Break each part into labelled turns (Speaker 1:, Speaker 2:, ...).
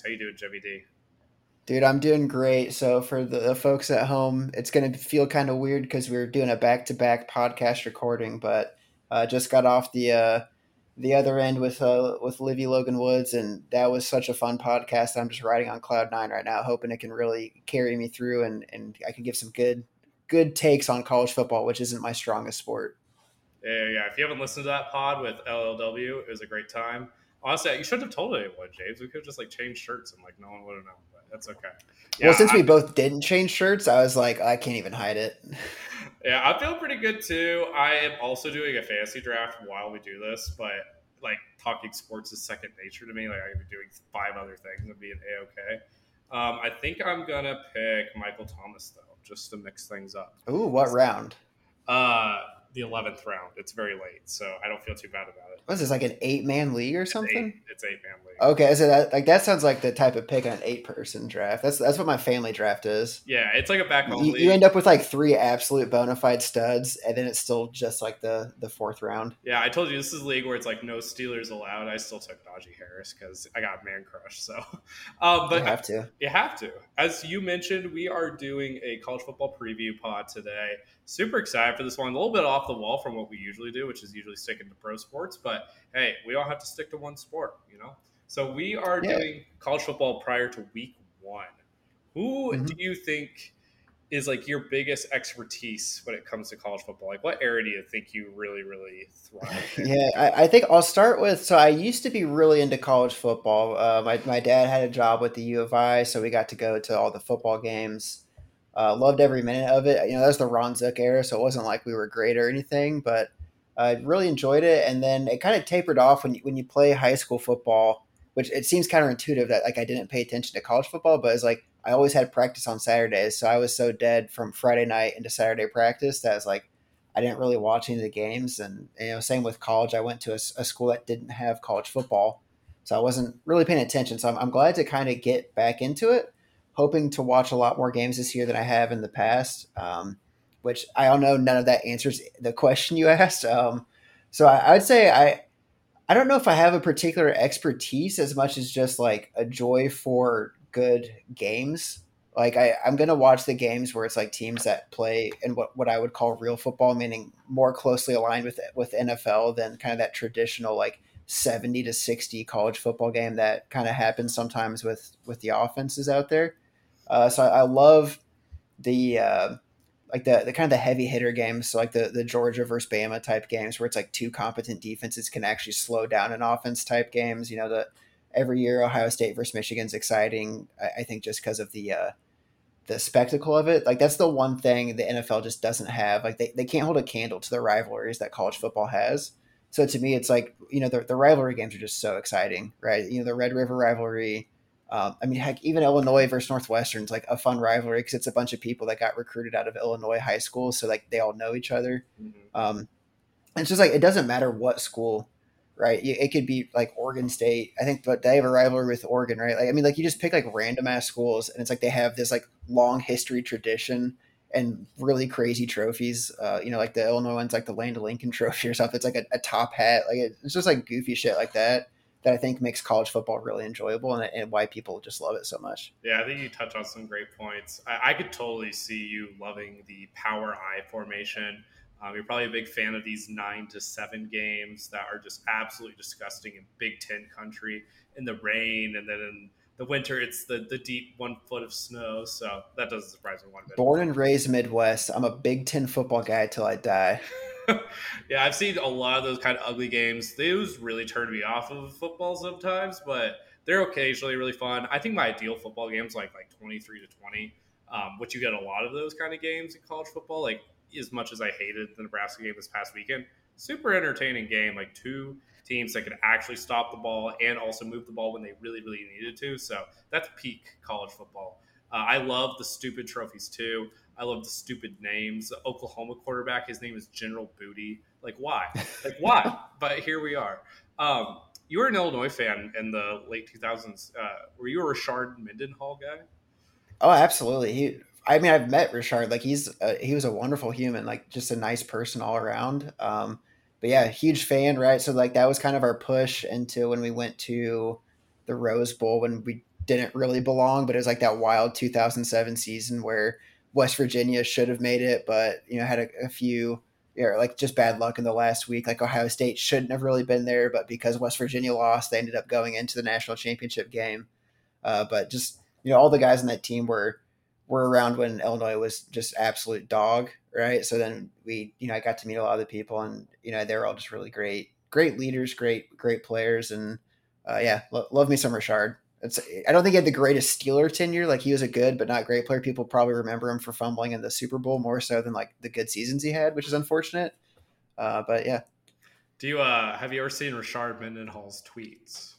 Speaker 1: podcast. How you doing, Jimmy D?
Speaker 2: Dude, I'm doing great. So for the folks at home, it's going to feel kind of weird because we are doing a back-to-back podcast recording, but uh, just got off the uh, the other end with uh, with Livy Logan Woods, and that was such a fun podcast. I'm just riding on cloud nine right now, hoping it can really carry me through, and and I can give some good good takes on college football, which isn't my strongest sport.
Speaker 1: Yeah, yeah. If you haven't listened to that pod with LLW, it was a great time. Honestly, you shouldn't have told anyone, James. We could have just like changed shirts and like no one would have known. But that's okay.
Speaker 2: Yeah, well, since I, we both didn't change shirts, I was like, I can't even hide it.
Speaker 1: Yeah, I feel pretty good too. I am also doing a fantasy draft while we do this, but like talking sports is second nature to me. Like I could be doing five other things and being a okay. Um, I think I'm gonna pick Michael Thomas though, just to mix things up.
Speaker 2: Ooh, what round?
Speaker 1: Uh, the eleventh round. It's very late, so I don't feel too bad about it.
Speaker 2: Was this like an eight man league or something?
Speaker 1: It's eight man league.
Speaker 2: Okay, so that like that sounds like the type of pick on an eight person draft. That's that's what my family draft is.
Speaker 1: Yeah, it's like a back
Speaker 2: home you, you, end up with like three absolute bona fide studs, and then it's still just like the the fourth round.
Speaker 1: Yeah, I told you this is a league where it's like no Steelers allowed. I still took Najee Harris because I got man crush. So, um, but
Speaker 2: you have to.
Speaker 1: You have to. As you mentioned, we are doing a college football preview pod today. Super excited for this one. A little bit off the wall from what we usually do, which is usually sticking to pro sports. But hey, we all have to stick to one sport, you know. So we are yeah. doing college football prior to week one. Who mm-hmm. do you think is like your biggest expertise when it comes to college football? Like, what area do you think you really, really thrive?
Speaker 2: yeah, I, I, think I'll start with. So I used to be really into college football. Uh, my my dad had a job with the U of I, so we got to go to all the football games. Uh, loved every minute of it. You know, that was the Ron Zook era, so it wasn't like we were great or anything, but I really enjoyed it. And then it kind of tapered off when you, when you play high school football which it seems counterintuitive that like I didn't pay attention to college football, but it's like I always had practice on Saturdays, so I was so dead from Friday night into Saturday practice that was like I didn't really watch any of the games. And you know, same with college. I went to a, a school that didn't have college football, so I wasn't really paying attention. So I'm, I'm glad to kind of get back into it, hoping to watch a lot more games this year than I have in the past. Um, which I don't know, none of that answers the question you asked. Um, so I, I'd say I I don't know if I have a particular expertise as much as just like a joy for good games. Like I, I'm gonna watch the games where it's like teams that play in what, what I would call real football, meaning more closely aligned with with NFL than kind of that traditional like 70 to 60 college football game that kind of happens sometimes with with the offenses out there. Uh, so I, I love the uh, like the, the kind of the heavy hitter games, so like the the Georgia versus Bama type games, where it's like two competent defenses can actually slow down an offense type games. You know, the every year Ohio State versus Michigan's exciting. I, I think just because of the uh, the spectacle of it. Like that's the one thing the NFL just doesn't have. Like they, they can't hold a candle to the rivalries that college football has. So to me, it's like you know the, the rivalry games are just so exciting, right? You know the Red River rivalry, um, I mean, heck, even Illinois versus Northwestern is like a fun rivalry because it's a bunch of people that got recruited out of Illinois high school, so like they all know each other. Mm-hmm. Um, it's just like it doesn't matter what school, right? It could be like Oregon State, I think, but they have a rivalry with Oregon, right? Like, I mean, like you just pick like random ass schools, and it's like they have this like long history tradition and really crazy trophies. Uh, you know, like the Illinois one's like the Land of Lincoln Trophy or something. It's like a, a top hat, like it's just like goofy shit like that that I think makes college football really enjoyable and, and why people just love it so much.
Speaker 1: Yeah, I think you touch on some great points. I, I could totally see you loving the power I formation. Um, you're probably a big fan of these nine to seven games that are just absolutely disgusting in Big Ten country in the rain, and then in the winter it's the the deep one foot of snow. So that doesn't surprise me one bit.
Speaker 2: Born and raised Midwest, I'm a Big Ten football guy till I die.
Speaker 1: yeah, I've seen a lot of those kind of ugly games. Those really turn me off of football sometimes, but they're occasionally really fun. I think my ideal football games like like twenty three to twenty, um, which you get a lot of those kind of games in college football. Like as much as I hated the Nebraska game this past weekend, super entertaining game. Like two teams that could actually stop the ball and also move the ball when they really really needed to. So that's peak college football. Uh, I love the stupid trophies too. I love the stupid names. The Oklahoma quarterback, his name is General Booty. Like, why? Like, why? but here we are. Um, you were an Illinois fan in the late 2000s. Uh, were you a Rashard Mendenhall guy?
Speaker 2: Oh, absolutely. He, I mean, I've met Rashard. Like, he's a, he was a wonderful human. Like, just a nice person all around. Um, but yeah, huge fan, right? So like that was kind of our push into when we went to the Rose Bowl when we didn't really belong, but it was like that wild 2007 season where West Virginia should have made it, but you know had a, a few know, like just bad luck in the last week. Like Ohio State shouldn't have really been there, but because West Virginia lost, they ended up going into the national championship game. Uh, but just you know, all the guys in that team were were around when Illinois was just absolute dog, right? So then we, you know, I got to meet a lot of the people, and you know, they're all just really great, great leaders, great, great players, and uh, yeah, lo- love me some Rashard. It's, I don't think he had the greatest Steeler tenure. Like he was a good but not great player. People probably remember him for fumbling in the Super Bowl more so than like the good seasons he had, which is unfortunate. Uh, but yeah.
Speaker 1: Do you uh have you ever seen Rashard Mendenhall's tweets?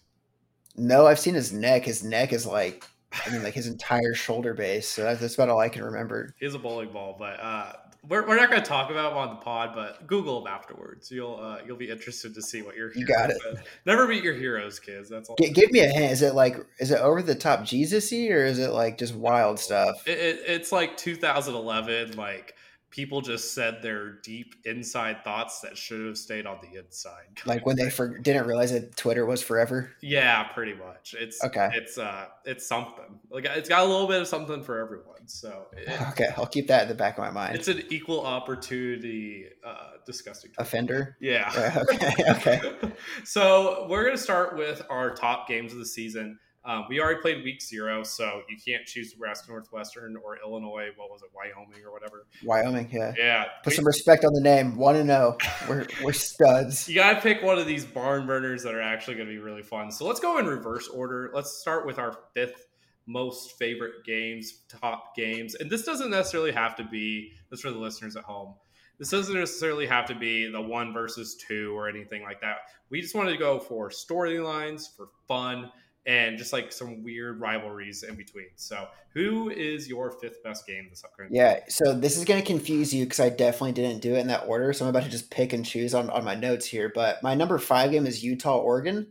Speaker 2: No, I've seen his neck. His neck is like I mean, like his entire shoulder base. So that's, that's about all I can remember.
Speaker 1: He's a bowling ball, but uh, we're, we're not going to talk about him on the pod, but Google them afterwards. You'll uh, you'll be interested to see what your
Speaker 2: you got it.
Speaker 1: Never meet your heroes, kids. That's all.
Speaker 2: G- give me a hint. Is it like is it over the top Jesusy or is it like just wild stuff?
Speaker 1: It, it, it's like 2011, like people just said their deep inside thoughts that should have stayed on the inside.
Speaker 2: Like when they for, didn't realize that Twitter was forever.
Speaker 1: Yeah, pretty much. It's okay. It's uh, it's something. Like it's got a little bit of something for everyone. So
Speaker 2: it, okay, I'll keep that in the back of my mind.
Speaker 1: It's an equal opportunity, uh, disgusting
Speaker 2: Twitter. offender.
Speaker 1: Yeah.
Speaker 2: yeah okay. Okay.
Speaker 1: so we're gonna start with our top games of the season. Um, we already played week zero, so you can't choose Nebraska Northwestern or Illinois. What was it, Wyoming or whatever?
Speaker 2: Wyoming, yeah.
Speaker 1: Yeah.
Speaker 2: Put we, some respect on the name. One to know. We're we're studs.
Speaker 1: You gotta pick one of these barn burners that are actually gonna be really fun. So let's go in reverse order. Let's start with our fifth most favorite games, top games, and this doesn't necessarily have to be. This for the listeners at home. This doesn't necessarily have to be the one versus two or anything like that. We just wanted to go for storylines, for fun and just like some weird rivalries in between. So, who is your fifth best game this upcoming?
Speaker 2: Yeah, so this is going to confuse you because I definitely didn't do it in that order. So I'm about to just pick and choose on, on my notes here. But my number five game is Utah Oregon.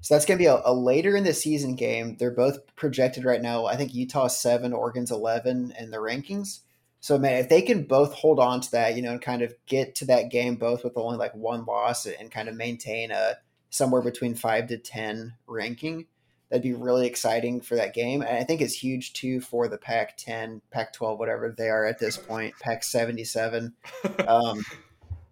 Speaker 2: So that's going to be a, a, later in the season game. They're both projected right now. I think Utah seven, Oregon's eleven in the rankings. So man, if they can both hold on to that, you know, and kind of get to that game both with only like one loss and kind of maintain a somewhere between five to ten ranking that'd be really exciting for that game. And I think it's huge too for the Pac 10, Pac 12, whatever they are at this point, Pac 77. Um,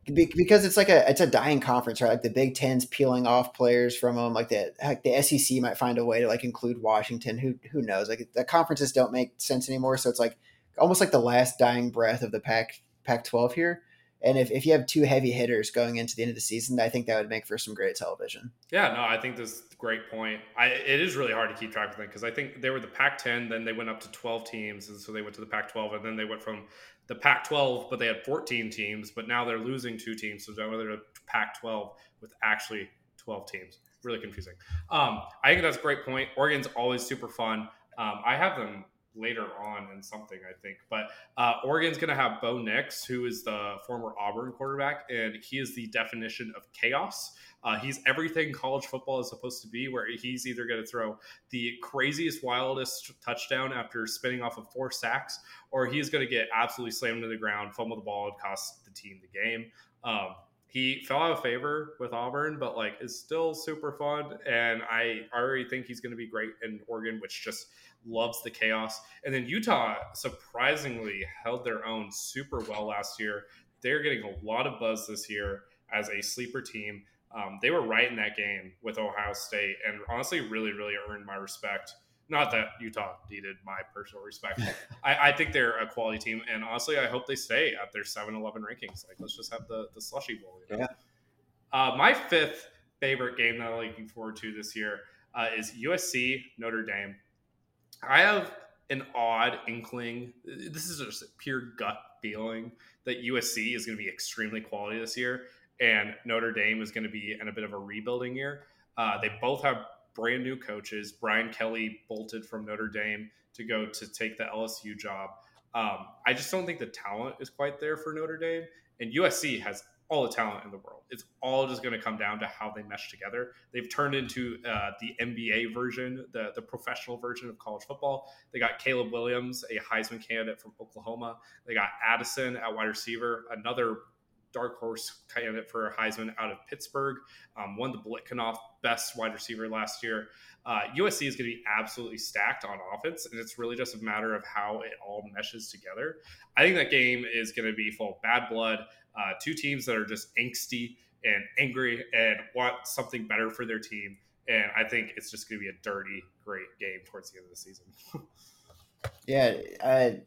Speaker 2: because it's like a it's a dying conference, right? Like the Big Ten's peeling off players from them. Like the like the SEC might find a way to like include Washington. Who who knows? Like the conferences don't make sense anymore. So it's like almost like the last dying breath of the Pac Pac twelve here. And if, if you have two heavy hitters going into the end of the season, I think that would make for some great television.
Speaker 1: Yeah, no, I think this great point. I, it is really hard to keep track of them because I think they were the Pac 10, then they went up to 12 teams. And so they went to the Pac 12, and then they went from the Pac 12, but they had 14 teams, but now they're losing two teams. So now they're a Pac 12 with actually 12 teams. Really confusing. Um, I think that's a great point. Oregon's always super fun. Um, I have them later on in something, I think. But uh, Oregon's going to have Bo Nix, who is the former Auburn quarterback, and he is the definition of chaos. Uh, he's everything college football is supposed to be, where he's either going to throw the craziest, wildest touchdown after spinning off of four sacks, or he's going to get absolutely slammed to the ground, fumble the ball, and cost the team the game. Um, he fell out of favor with Auburn, but like is still super fun. And I already think he's going to be great in Oregon, which just loves the chaos. And then Utah surprisingly held their own super well last year. They're getting a lot of buzz this year as a sleeper team. Um, they were right in that game with Ohio State, and honestly, really, really earned my respect. Not that Utah needed my personal respect. I, I, think they're a quality team, and honestly, I hope they stay at their 7-11 rankings. Like, let's just have the the slushy bowl. You know? Yeah. Uh, my fifth favorite game that I'm looking forward to this year uh, is USC Notre Dame. I have an odd inkling. This is just a pure gut feeling that USC is going to be extremely quality this year, and Notre Dame is going to be in a bit of a rebuilding year. Uh, they both have brand new coaches. Brian Kelly bolted from Notre Dame to go to take the LSU job. Um, I just don't think the talent is quite there for Notre Dame, and USC has all the talent in the world. It's all just going to come down to how they mesh together. They've turned into uh, the NBA version, the the professional version of college football. They got Caleb Williams, a Heisman candidate from Oklahoma. They got Addison at wide receiver, another dark horse candidate for Heisman out of Pittsburgh. Um, won the Biletnikoff Best Wide Receiver last year. Uh, USC is going to be absolutely stacked on offense, and it's really just a matter of how it all meshes together. I think that game is going to be full of bad blood. Uh, two teams that are just angsty and angry and want something better for their team. And I think it's just going to be a dirty, great game towards the end of the season.
Speaker 2: yeah, I,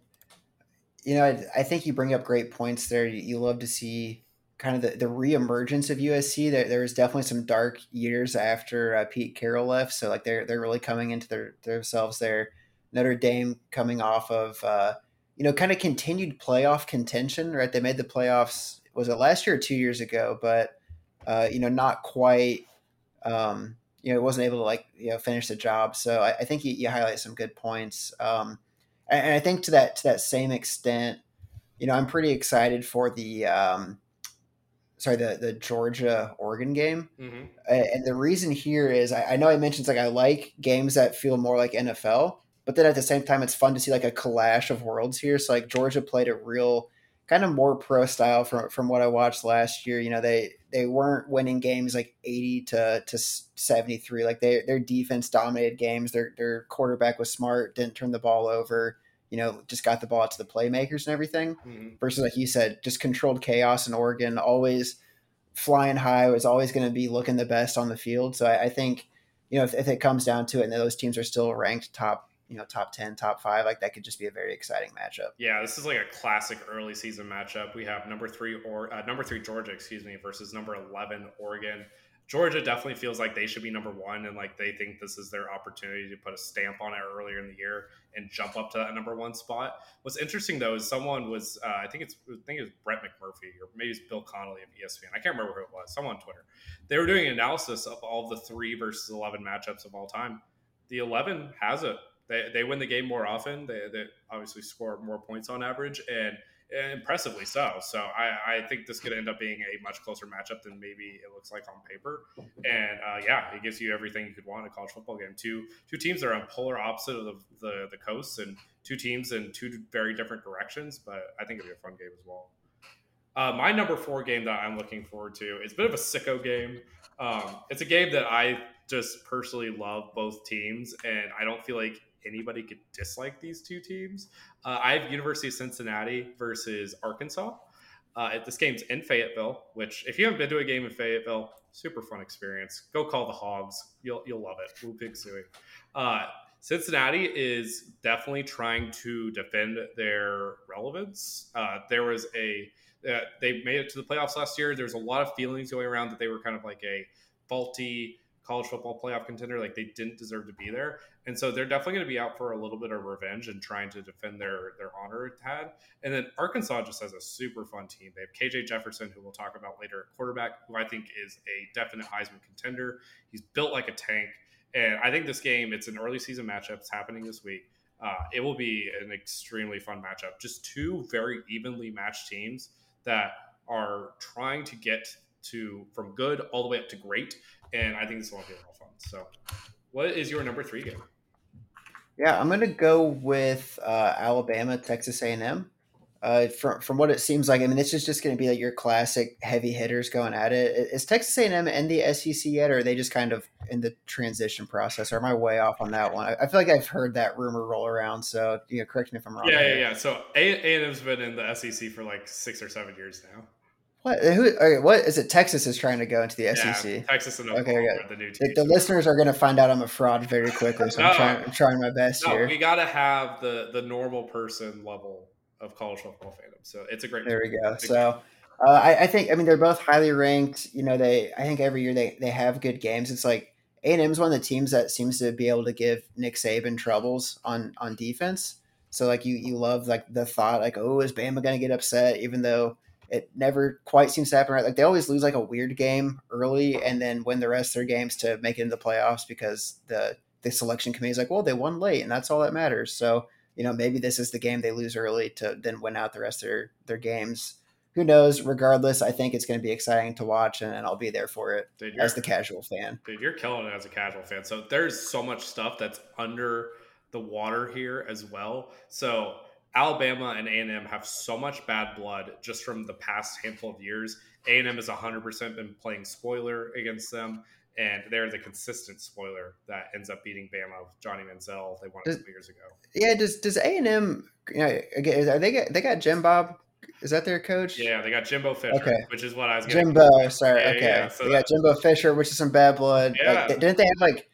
Speaker 2: you know, I, I, think you bring up great points there. You, you love to see kind of the, the reemergence of USC. There, there was definitely some dark years after uh, Pete Carroll left, so like they're they're really coming into their themselves there. Notre Dame coming off of uh, you know kind of continued playoff contention, right? They made the playoffs was it last year or two years ago, but uh, you know not quite. Um, you know, wasn't able to like you know finish the job. So I, I think you, you, highlight some good points. Um, and, and I think to that to that same extent, you know, I'm pretty excited for the um, sorry the the Georgia Oregon game, mm-hmm. and the reason here is I, I, know I mentioned like I like games that feel more like NFL, but then at the same time it's fun to see like a clash of worlds here. So like Georgia played a real kind of more pro style from from what I watched last year. You know they they weren't winning games like eighty to to seventy three. Like they their defense dominated games. Their their quarterback was smart, didn't turn the ball over you know, just got the ball to the playmakers and everything. Mm-hmm. Versus, like you said, just controlled chaos in Oregon, always flying high, was always going to be looking the best on the field. So I, I think, you know, if, if, it comes down to it and those teams are still ranked top, you know, top 10, top five, like that could just be a very exciting matchup.
Speaker 1: Yeah, this is like a classic early season matchup. We have number three or uh, number three Georgia, excuse me, versus number 11 Oregon. Georgia definitely feels like they should be number one, and like they think this is their opportunity to put a stamp on it earlier in the year and jump up to that number one spot. What's interesting though is someone was, uh, I think it's, I think it was Brett McMurphy or maybe it's Bill Connelly of ESPN. I can't remember who it was. Someone on Twitter. They were doing an analysis of all the three versus eleven matchups of all time. The eleven has it. They, they win the game more often. They, they obviously score more points on average, and impressively so. So I, I think this could end up being a much closer matchup than maybe it looks like on paper. And uh, yeah, it gives you everything you could want in a college football game. Two two teams that are on polar opposite of the, the, the coasts and two teams in two very different directions. But I think it'll be a fun game as well. Uh, my number four game that I'm looking forward to is a bit of a sicko game. Um, it's a game that I just personally love both teams, and I don't feel like anybody could dislike these two teams. Uh, I have University of Cincinnati versus Arkansas. Uh, this game's in Fayetteville, which if you haven't been to a game in Fayetteville, super fun experience. Go call the Hogs. You'll you'll love it. Woo Pig Sooie. Uh, Cincinnati is definitely trying to defend their relevance. Uh, there was a uh, they made it to the playoffs last year. There's a lot of feelings going around that they were kind of like a faulty college football playoff contender. Like they didn't deserve to be there, and so they're definitely going to be out for a little bit of revenge and trying to defend their their honor it had. And then Arkansas just has a super fun team. They have KJ Jefferson, who we'll talk about later, quarterback, who I think is a definite Heisman contender. He's built like a tank, and I think this game it's an early season matchup. It's happening this week. Uh, it will be an extremely fun matchup. Just two very evenly matched teams that are trying to get to from good all the way up to great and I think this will be a lot of fun. So, what is your number three game?
Speaker 2: Yeah, I'm gonna go with uh, Alabama, Texas A&M. Uh, from from what it seems like, I mean, this is just going to be like your classic heavy hitters going at it. Is Texas A&M in the SEC yet, or are they just kind of in the transition process? Or am I way off on that one? I, I feel like I've heard that rumor roll around. So, you know, correct me if I'm wrong.
Speaker 1: Yeah, yeah, yeah. So A and M's been in the SEC for like six or seven years now.
Speaker 2: What? Who? Okay, what is it? Texas is trying to go into the yeah,
Speaker 1: SEC. Texas and Oklahoma okay,
Speaker 2: the new team. The, the listeners are going to find out I'm a fraud very quickly, so no, I'm, trying, I'm trying my best no, here.
Speaker 1: We got to have the the normal person level of college football fandom. So it's a great.
Speaker 2: There we go. So. Uh, I, I, think I mean they're both highly ranked. You know, they I think every year they, they have good games. It's like A and M is one of the teams that seems to be able to give Nick Saban troubles on on defense. So like you you love like the thought like oh is Bama gonna get upset even though it never quite seems to happen right. Like they always lose like a weird game early and then win the rest of their games to make it into the playoffs because the the selection committee is like, well, they won late and that's all that matters. So, you know, maybe this is the game they lose early to then win out the rest of their, their games. Who knows? Regardless, I think it's going to be exciting to watch and, and I'll be there for it dude, as the casual fan.
Speaker 1: Dude, you're killing it as a casual fan. So there's so much stuff that's under the water here as well. So Alabama and A&M have so much bad blood just from the past handful of years. A&M has 100% been playing spoiler against them, and they're the consistent spoiler that ends up beating Bama with Johnny Manziel. They won it two years ago.
Speaker 2: Yeah, does does A&M, you know, are they got, they got Jim Bob is that their coach?
Speaker 1: Yeah, they got Jimbo Fisher, okay. which is what I was.
Speaker 2: Jimbo, sorry, yeah, okay. Yeah, so they got Jimbo Fisher, which is some bad blood.
Speaker 1: Yeah.
Speaker 2: Like, didn't they have like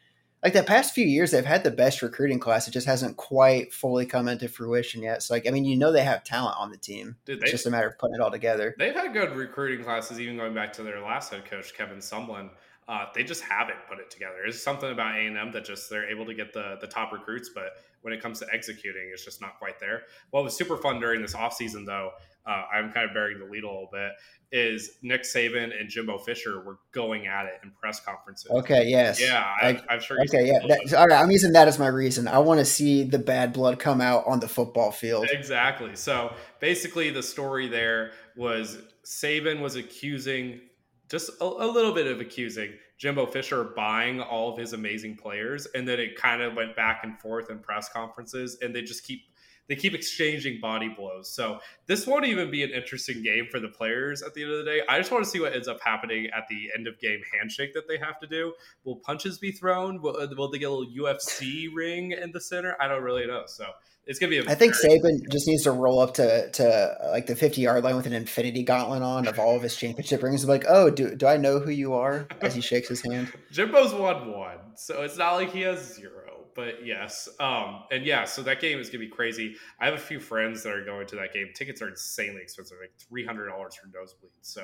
Speaker 2: like the past few years they've had the best recruiting class. It just hasn't quite fully come into fruition yet. So like I mean, you know they have talent on the team. Dude, it's just a matter of putting it all together.
Speaker 1: They've had good recruiting classes, even going back to their last head coach, Kevin Sumlin. Uh, they just haven't put it together. There's something about A and M that just they're able to get the the top recruits, but when it comes to executing, it's just not quite there. What was super fun during this offseason, though, uh, I'm kind of bearing the lead a little bit, is Nick Saban and Jimbo Fisher were going at it in press conferences.
Speaker 2: Okay, yes.
Speaker 1: Yeah, I, am sure.
Speaker 2: Okay, yeah. That, all right, I'm using that as my reason. I want to see the bad blood come out on the football field.
Speaker 1: Exactly. So basically, the story there was Saban was accusing, just a, a little bit of accusing Jimbo Fisher buying all of his amazing players, and then it kind of went back and forth in press conferences, and they just keep they keep exchanging body blows. So this won't even be an interesting game for the players at the end of the day. I just want to see what ends up happening at the end of game handshake that they have to do. Will punches be thrown? Will, uh, will they get a little UFC ring in the center? I don't really know. So it's gonna be.
Speaker 2: I think Saban just needs to roll up to to like the fifty yard line with an infinity gauntlet on of all of his championship rings. I'm like, oh, do do I know who you are? As he shakes his hand.
Speaker 1: Jimbo's won one, so it's not like he has zero but yes. Um, and yeah, so that game is gonna be crazy. I have a few friends that are going to that game. Tickets are insanely expensive, like three hundred dollars for nosebleeds. So,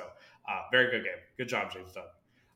Speaker 1: uh, very good game. Good job, James Dunn.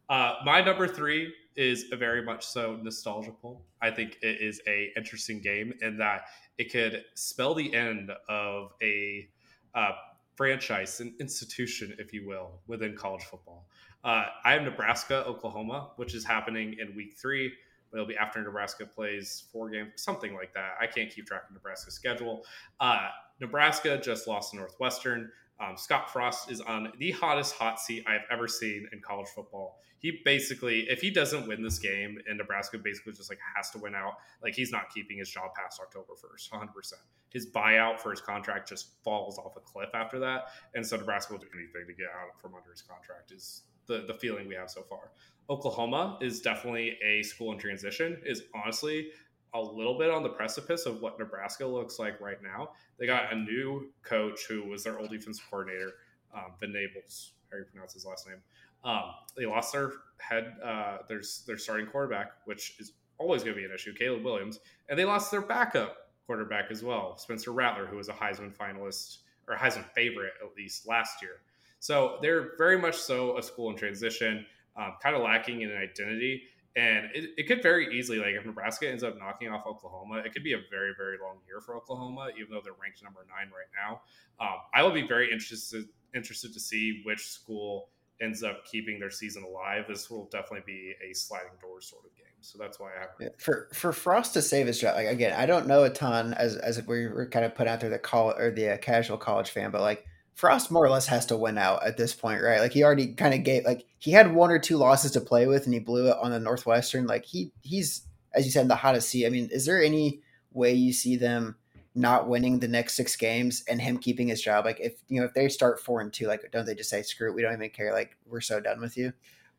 Speaker 1: Uh, my number three is very much so nostalgia pull. I think it is a interesting game in that it could spell the end of a uh, franchise, an institution, if you will, within college football. Uh, I have Nebraska, Oklahoma, which is happening in week three but it'll be after Nebraska plays four games, something like that. I can't keep track of Nebraska's schedule. Uh, Nebraska just lost to Northwestern. Um, Scott Frost is on the hottest hot seat I've ever seen in college football. He basically, if he doesn't win this game, and Nebraska basically just like has to win out, like he's not keeping his job past October first, 100. percent His buyout for his contract just falls off a cliff after that, and so Nebraska will do anything to get out from under his contract. Is the the feeling we have so far. Oklahoma is definitely a school in transition. Is honestly a little bit on the precipice of what Nebraska looks like right now. They got a new coach who was their old defensive coordinator, um, Venables. How you pronounce his last name? Um, they lost their head, uh, their, their starting quarterback, which is always going to be an issue, Caleb Williams, and they lost their backup quarterback as well, Spencer Rattler, who was a Heisman finalist or Heisman favorite at least last year. So they're very much so a school in transition um, kind of lacking in an identity. And it, it could very easily, like if Nebraska ends up knocking off Oklahoma, it could be a very, very long year for Oklahoma, even though they're ranked number nine right now. Um, I will be very interested interested to see which school ends up keeping their season alive. This will definitely be a sliding door sort of game. So that's why I have
Speaker 2: for for Frost to save his job. Like again, I don't know a ton as as we were kind of put out there the call or the uh, casual college fan, but like Frost more or less has to win out at this point, right? Like he already kind of gave like he had one or two losses to play with and he blew it on the Northwestern. Like he he's as you said the hottest seat. I mean, is there any way you see them not winning the next six games and him keeping his job? Like if you know if they start four and two, like don't they just say screw it, we don't even care, like we're so done with you?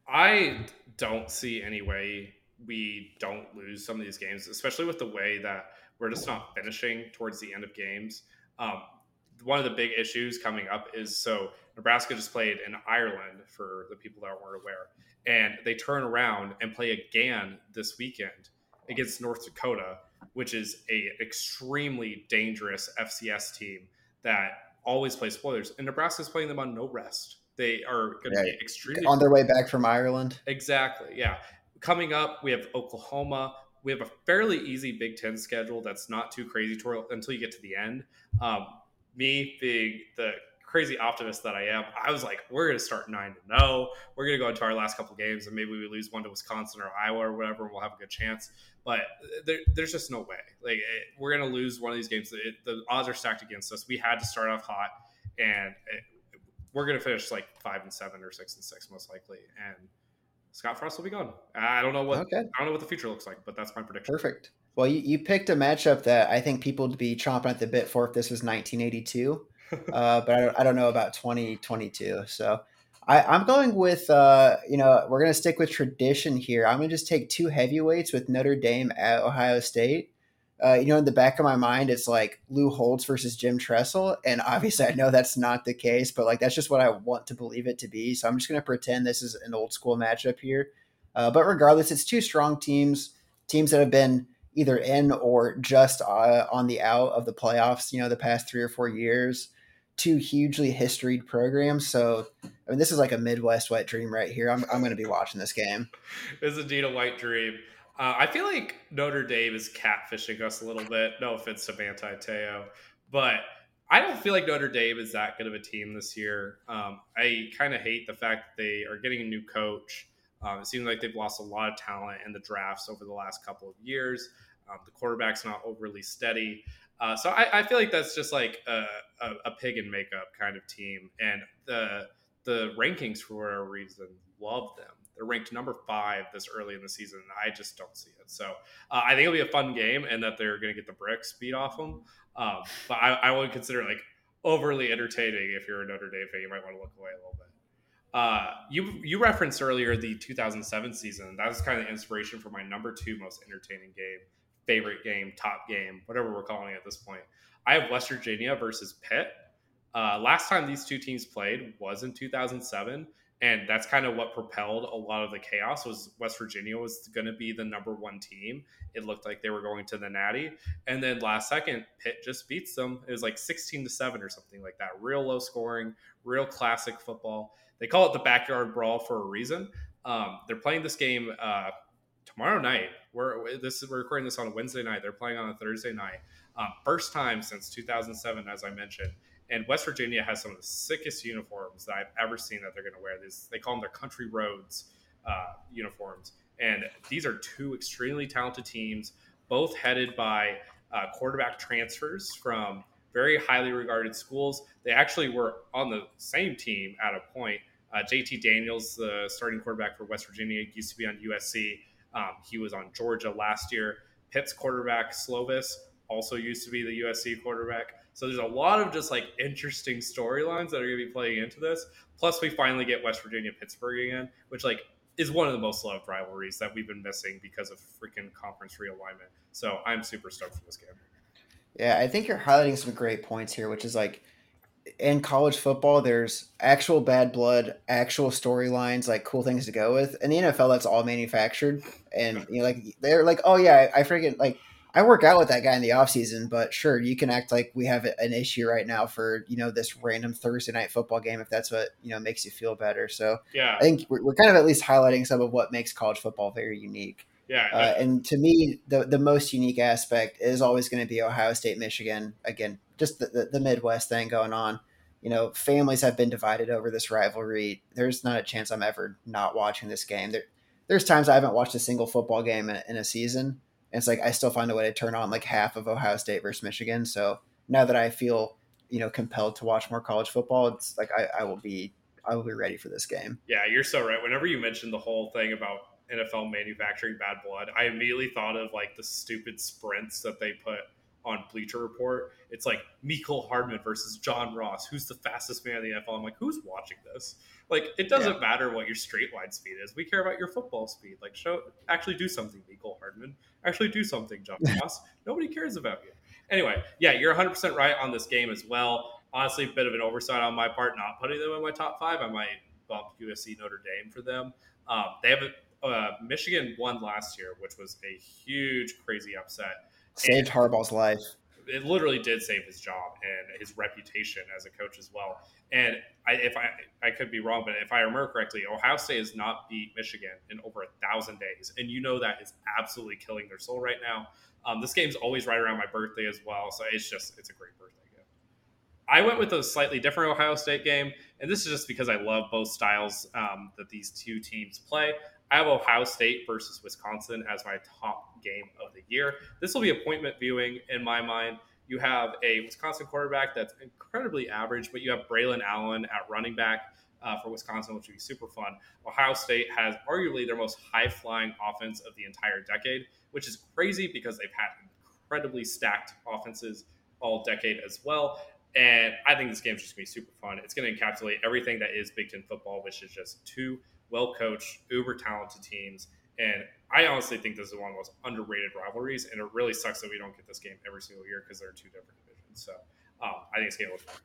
Speaker 1: I don't see any way we don't lose some of these games, especially with the way that we're just not finishing towards the end of games. Um, one of the big issues coming up is so Nebraska just played in Ireland for the people that weren't aware, and they turn around and play again this weekend against North Dakota, which is a extremely dangerous FCS team that always plays spoilers. And Nebraska's playing them on no rest. They are going to be extremely
Speaker 2: on their way back from Ireland.
Speaker 1: Exactly. Yeah. Coming up, we have Oklahoma. We have a fairly easy Big Ten schedule that's not too crazy until you get to the end. Um, me being the crazy optimist that I am, I was like, we're going to start nine to no. We're going to go into our last couple games and maybe we lose one to Wisconsin or Iowa or whatever, and we'll have a good chance. But there, there's just no way. Like it, we're going to lose one of these games. It, the odds are stacked against us. We had to start off hot, and it, we're going to finish like five and seven or six and six most likely. And Scott Frost will be gone. I don't know what okay. I don't know what the future looks like, but that's my prediction.
Speaker 2: Perfect. Well, you, you picked a matchup that I think people would be chomping at the bit for if this was 1982, uh, but I don't, I don't know about 2022. So I, am going with, uh, you know, we're going to stick with tradition here. I'm going to just take two heavyweights with Notre Dame at Ohio State. Uh, you know, in the back of my mind, it's like Lou Holtz versus Jim Tressel. And obviously, I know that's not the case, but like that's just what I want to believe it to be. So I'm just going to pretend this is an old school matchup here. Uh, but regardless, it's two strong teams, teams that have been either in or just uh, on the out of the playoffs, you know, the past three or four years. Two hugely historied programs. So, I mean, this is like a Midwest wet dream right here. I'm, I'm going to be watching this game.
Speaker 1: It's indeed a white dream. Uh, I feel like Notre Dame is catfishing us a little bit. No offense to Manti Te'o, but I don't feel like Notre Dame is that good of a team this year. Um, I kind of hate the fact that they are getting a new coach. Um, it seems like they've lost a lot of talent in the drafts over the last couple of years. Um, the quarterback's not overly steady. Uh, so I, I, feel like that's just like a, a, a, pig in makeup kind of team. And the the rankings for whatever reason love them. They're ranked number five this early in the season. I just don't see it. So uh, I think it'll be a fun game and that they're going to get the bricks beat off them. Um, but I, I would consider like overly entertaining if you're a Notre Dame fan. You might want to look away a little bit. Uh, you you referenced earlier the 2007 season. That was kind of the inspiration for my number two most entertaining game favorite game, top game, whatever we're calling it at this point. I have West Virginia versus Pitt. Uh, last time these two teams played was in 2007, and that's kind of what propelled a lot of the chaos. Was West Virginia was going to be the number one team? It looked like they were going to the Natty, and then last second, Pitt just beats them. It was like 16 to seven or something like that. Real low scoring, real classic football. They call it the backyard brawl for a reason. Um, they're playing this game uh, tomorrow night. We're this we're recording this on a Wednesday night. They're playing on a Thursday night. Um, first time since 2007, as I mentioned. And West Virginia has some of the sickest uniforms that I've ever seen that they're going to wear. These they call them their country roads uh, uniforms, and these are two extremely talented teams, both headed by uh, quarterback transfers from very highly regarded schools. They actually were on the same team at a point. Uh, JT Daniels, the starting quarterback for West Virginia, used to be on USC. Um, he was on Georgia last year. Pitt's quarterback Slovis also used to be the USC quarterback. So there's a lot of just like interesting storylines that are going to be playing into this. Plus, we finally get West Virginia Pittsburgh again, which like is one of the most loved rivalries that we've been missing because of freaking conference realignment. So I'm super stoked for this game.
Speaker 2: Yeah, I think you're highlighting some great points here, which is like in college football, there's actual bad blood, actual storylines, like cool things to go with. In the NFL, that's all manufactured, and you know, like they're like, oh yeah, I, I freaking like I work out with that guy in the off season, but sure, you can act like we have an issue right now for you know this random Thursday night football game if that's what you know makes you feel better. So
Speaker 1: yeah,
Speaker 2: I think we're, we're kind of at least highlighting some of what makes college football very unique.
Speaker 1: Yeah,
Speaker 2: uh, and to me, the the most unique aspect is always going to be Ohio State, Michigan. Again, just the, the, the, Midwest thing going on. You know, families have been divided over this rivalry. There's not a chance I'm ever not watching this game. There, there's times I haven't watched a single football game in, in a season, and it's like I still find a way to turn on like half of Ohio State versus Michigan. So now that I feel you know compelled to watch more college football, it's like I, I will be I will be ready for this game.
Speaker 1: Yeah, you're so right. Whenever you mentioned the whole thing about NFL manufacturing bad blood, I immediately thought of like the stupid sprints that they put on Bleacher Report. It's like Mecole Hardman versus John Ross. Who's the fastest man in the NFL? I'm like, who's watching this? Like, it doesn't yeah. matter what your straight line speed is. We care about your football speed. Like, show actually do something, Mecole Hardman. Actually do something, John Ross. Nobody cares about you. Anyway, yeah, you're 100% right on this game as well. Honestly, a bit of an oversight on my part, not putting them in my top five. I might bump USC Notre Dame for them. Um, they have a, uh, Michigan won last year, which was a huge, crazy upset
Speaker 2: saved Harbaugh's life.
Speaker 1: It literally did save his job and his reputation as a coach as well. And I, if I, I could be wrong, but if I remember correctly, Ohio State has not beat Michigan in over a thousand days, and you know that is absolutely killing their soul right now. Um, this game's always right around my birthday as well, so it's just it's a great birthday gift. I went with a slightly different Ohio State game, and this is just because I love both styles um, that these two teams play. I have Ohio State versus Wisconsin as my top game of the year. This will be appointment viewing in my mind. You have a Wisconsin quarterback that's incredibly average, but you have Braelon Allen at running back. uh, for Wisconsin, which would be super fun. Ohio State has arguably their most high flying offense of the entire decade, which is crazy because they've had incredibly stacked offenses all decade as well. And I think this game is just going to be super fun. It's going to encapsulate everything that is Big Ten football, which is just two well coached, uber talented teams. And I honestly think this is one of the most underrated rivalries. And it really sucks that we don't get this game every single year because they're two different divisions. So um, I think it's going to look fun.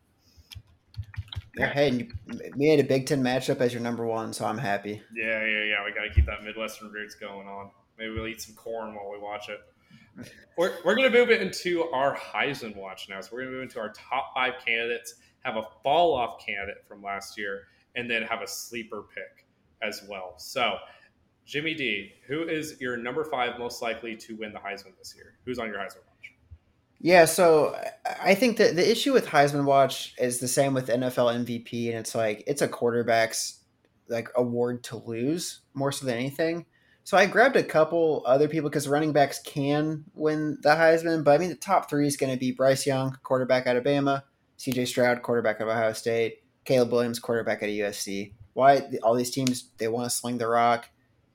Speaker 2: Yeah, hey, you made a Big Ten matchup as your number one, so I'm happy.
Speaker 1: Yeah, yeah, yeah. We got to keep that Midwestern roots going on. Maybe we'll eat some corn while we watch it. We're, we're going to move it into our Heisman watch now. So we're going to move into our top five candidates, have a fall off candidate from last year, and then have a sleeper pick as well. So, Jimmy D, who is your number five most likely to win the Heisman this year? Who's on your Heisman watch?
Speaker 2: Yeah, so I think that the issue with Heisman watch is the same with NFL MVP, and it's like it's a quarterback's like award to lose more so than anything. So I grabbed a couple other people because running backs can win the Heisman, but I mean the top three is going to be Bryce Young, quarterback at Alabama, C.J. Stroud, quarterback at Ohio State, Caleb Williams, quarterback at USC. Why all these teams they want to sling the rock?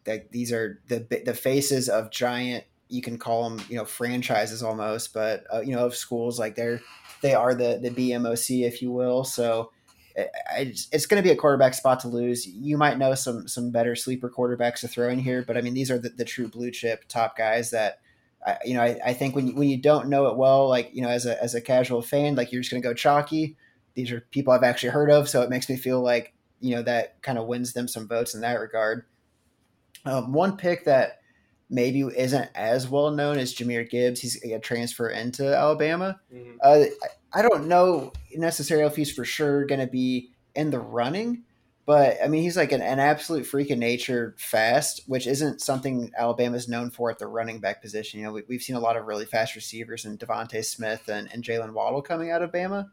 Speaker 2: That these are the the faces of giant. You can call them you know franchises almost, but uh, you know of schools like they're they are the the BMOC if you will. So it's, it's going to be a quarterback spot to lose. You might know some some better sleeper quarterbacks to throw in here, but I mean these are the, the true blue chip top guys that I, you know I, I think when you, when you don't know it well, like you know as a as a casual fan, like you're just going to go chalky. These are people I've actually heard of, so it makes me feel like you know that kind of wins them some votes in that regard. Um, one pick that maybe isn't as well known as Jahmyr Gibbs. He's a transfer into Alabama. Mm-hmm. Uh, I don't know necessarily if he's for sure going to be in the running, but I mean, he's like an, an absolute freak of nature fast, which isn't something Alabama's known for at the running back position. You know, we, have seen a lot of really fast receivers and DeVonta Smith and, and Jaylen Waddle coming out of Bama,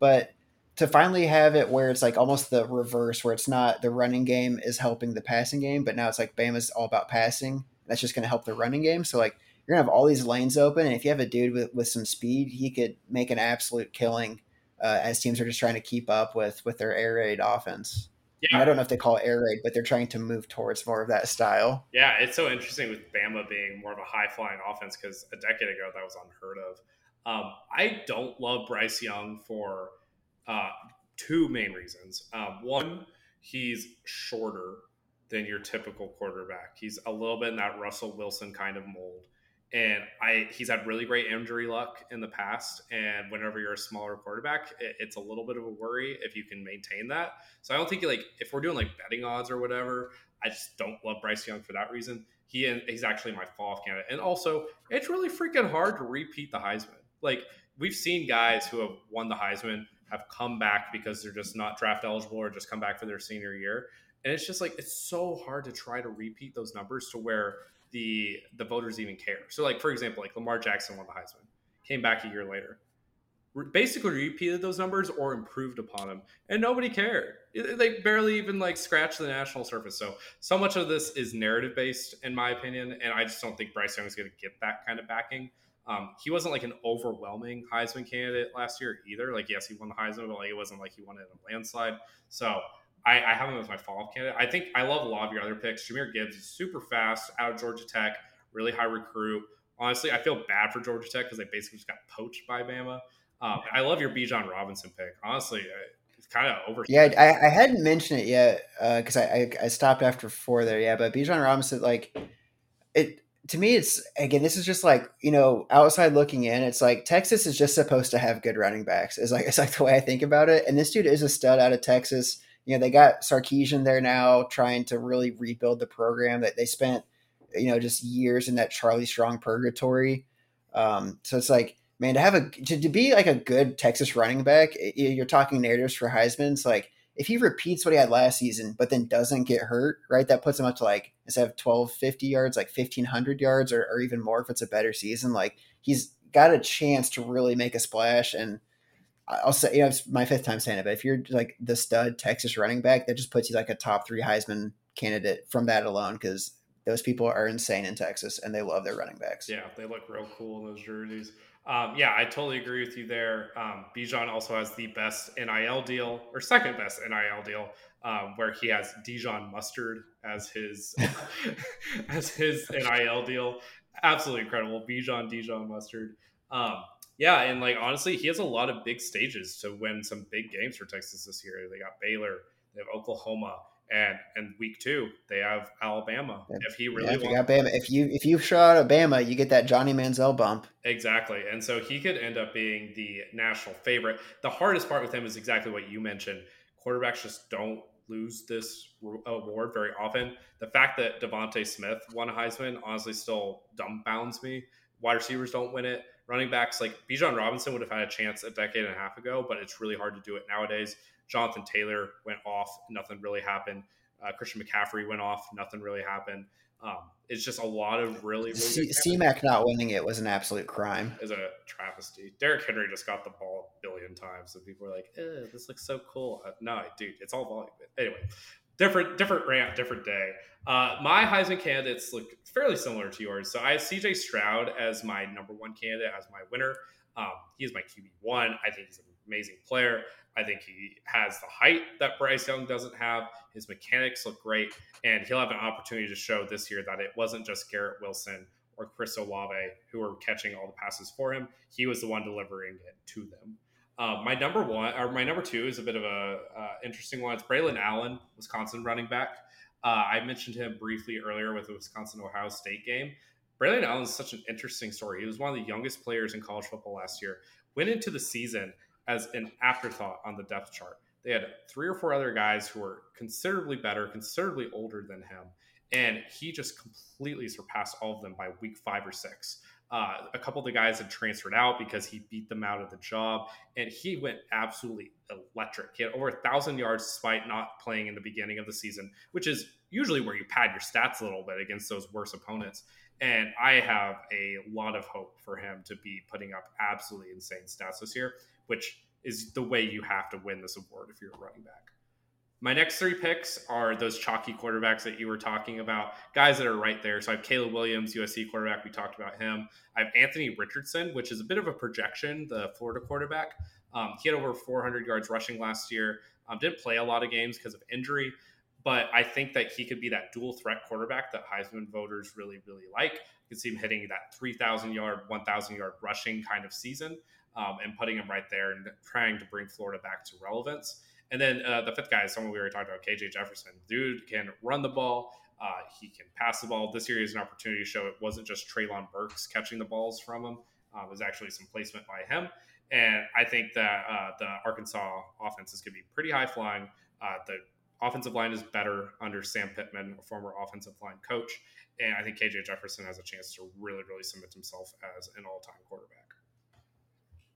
Speaker 2: but to finally have it where it's like almost the reverse, where it's not the running game is helping the passing game, but now it's like Bama's all about passing. That's just going to help the running game. So like you're gonna have all these lanes open, and if you have a dude with, with some speed, he could make an absolute killing uh, as teams are just trying to keep up with with their air raid offense. Yeah. I don't know if they call it air raid, but they're trying to move towards more of that style.
Speaker 1: Yeah, it's so interesting with Bama being more of a high flying offense because a decade ago that was unheard of. Um, I don't love Bryce Young for uh, two main reasons. Um, one, he's shorter than your typical quarterback. He's a little bit in that Russell Wilson kind of mold and I he's had really great injury luck in the past. And whenever you're a smaller quarterback, it, it's a little bit of a worry if you can maintain that. So I don't think like if we're doing like betting odds or whatever, I just don't love Bryce Young for that reason. He he's actually my fall off candidate, and also it's really freaking hard to repeat the Heisman. Like we've seen guys who have won the Heisman have come back because they're just not draft eligible or just come back for their senior year. And it's just like it's so hard to try to repeat those numbers to where the the voters even care. So, like for example, like Lamar Jackson won the Heisman, came back a year later, basically repeated those numbers or improved upon them, and nobody cared. They barely even like scratched the national surface. So, so much of this is narrative based, in my opinion, and I just don't think Bryce Young is going to get that kind of backing. Um, he wasn't like an overwhelming Heisman candidate last year either. Like, yes, he won the Heisman, but like it wasn't like he won it in a landslide. So I, I have him as my follow-up candidate. I think I love a lot of your other picks. Jahmyr Gibbs is super fast out of Georgia Tech, really high recruit. Honestly, I feel bad for Georgia Tech because they basically just got poached by Bama. Um, I love your Bijan Robinson pick. Honestly, it's kind of over.
Speaker 2: Yeah, I, I, hadn't mentioned it yet because uh, I, I, I stopped after four there. Yeah, but Bijan Robinson, like it to me, it's again, this is just like you know, outside looking in. It's like Texas is just supposed to have good running backs. Is like it's like the way I think about it. And this dude is a stud out of Texas you know, they got Sarkisian there now trying to really rebuild the program that they spent, you know, just years in that Charlie Strong purgatory. Um, so it's like, man, to have a to, to be like a good Texas running back, you're talking narratives for Heisman. It's like if he repeats what he had last season, but then doesn't get hurt, right? That puts him up to like instead of 1250 yards, like 1500 yards or, or even more if it's a better season. Like he's got a chance to really make a splash and I'll say, you know, it's my fifth time saying it, but if you're like the stud Texas running back, that just puts you like a top three Heisman candidate from that alone because those people are insane in Texas and they love their running backs.
Speaker 1: Yeah, they look real cool in those jerseys. Um, yeah, I totally agree with you there. Um, Bijan also has the best NIL deal, or second best NIL deal, um, where he has Dijon Mustard as his as his NIL deal. Absolutely incredible, Bijan Dijon Mustard. Um, yeah, and like honestly, he has a lot of big stages to win some big games for Texas this year. They got Baylor, they have Oklahoma, and and week two they have Alabama.
Speaker 2: Yeah.
Speaker 1: If he really
Speaker 2: Yeah, if you
Speaker 1: wants,
Speaker 2: got Bama, if you if you show out Bama, you get that Johnny Manziel bump.
Speaker 1: exactly, and so he could end up being the national favorite. The hardest part with him is exactly what you mentioned. Quarterbacks just don't lose this award very often. The fact that DeVonta Smith won a Heisman honestly still dumbfounds me. Wide receivers don't win it. Running backs like Bijan Robinson would have had a chance a decade and a half ago, but it's really hard to do it nowadays. Jonathan Taylor went off, nothing really happened. Uh, Christian McCaffrey went off, nothing really happened. Um, it's just a lot of really, really
Speaker 2: C- CMAC not winning it was an absolute crime.
Speaker 1: is a travesty. Derrick Henry just got the ball a billion times, and people are like, "Eh, "This looks so cool." Uh, no, dude, it's all volume. Anyway, different, different rant, different day. Uh, my Heisman candidates look fairly similar to yours. So I have C.J. Stroud as my number one candidate, as my winner. Um, he is my QB one. I think he's an amazing player. I think he has the height that Bryce Young doesn't have. His mechanics look great, and he'll have an opportunity to show this year that it wasn't just Garrett Wilson or Chris Olave who were catching all the passes for him. He was the one delivering it to them. Uh, my number one or my number two is a bit of a uh, interesting one. It's Braelon Allen, Wisconsin running back. Uh, I mentioned him briefly earlier with the Wisconsin Ohio State game. Braelon Allen is such an interesting story. He was one of the youngest players in college football last year. Went into the season as an afterthought on the depth chart. They had three or four other guys who were considerably better, considerably older than him, and he just completely surpassed all of them by week five or six. Uh, a couple of the guys had transferred out because he beat them out of the job, and he went absolutely electric. He had over a thousand yards despite not playing in the beginning of the season, which is usually where you pad your stats a little bit against those worse opponents. And I have a lot of hope for him to be putting up absolutely insane stats this year, which is the way you have to win this award if you're a running back. My next three picks are those chalky quarterbacks that you were talking about, guys that are right there. So I have Caleb Williams, USC quarterback. We talked about him. I have Anthony Richardson, which is a bit of a projection, the Florida quarterback. Um, he had over 400 yards rushing last year. Um, didn't play a lot of games because of injury, but I think that he could be that dual threat quarterback that Heisman voters really, really like. You can see him hitting that 3,000 yard, 1,000 yard rushing kind of season um, and putting him right there and trying to bring Florida back to relevance. And then uh, the fifth guy is someone we already talked about, KJ Jefferson. Dude can run the ball. Uh, he can pass the ball. This year is an opportunity to show it wasn't just Treylon Burks catching the balls from him. Uh, it was actually some placement by him. And I think that uh, the Arkansas offense is going to be pretty high flying. Uh, the offensive line is better under Sam Pittman, a former offensive line coach. And I think KJ Jefferson has a chance to really, really cement himself as an all time quarterback.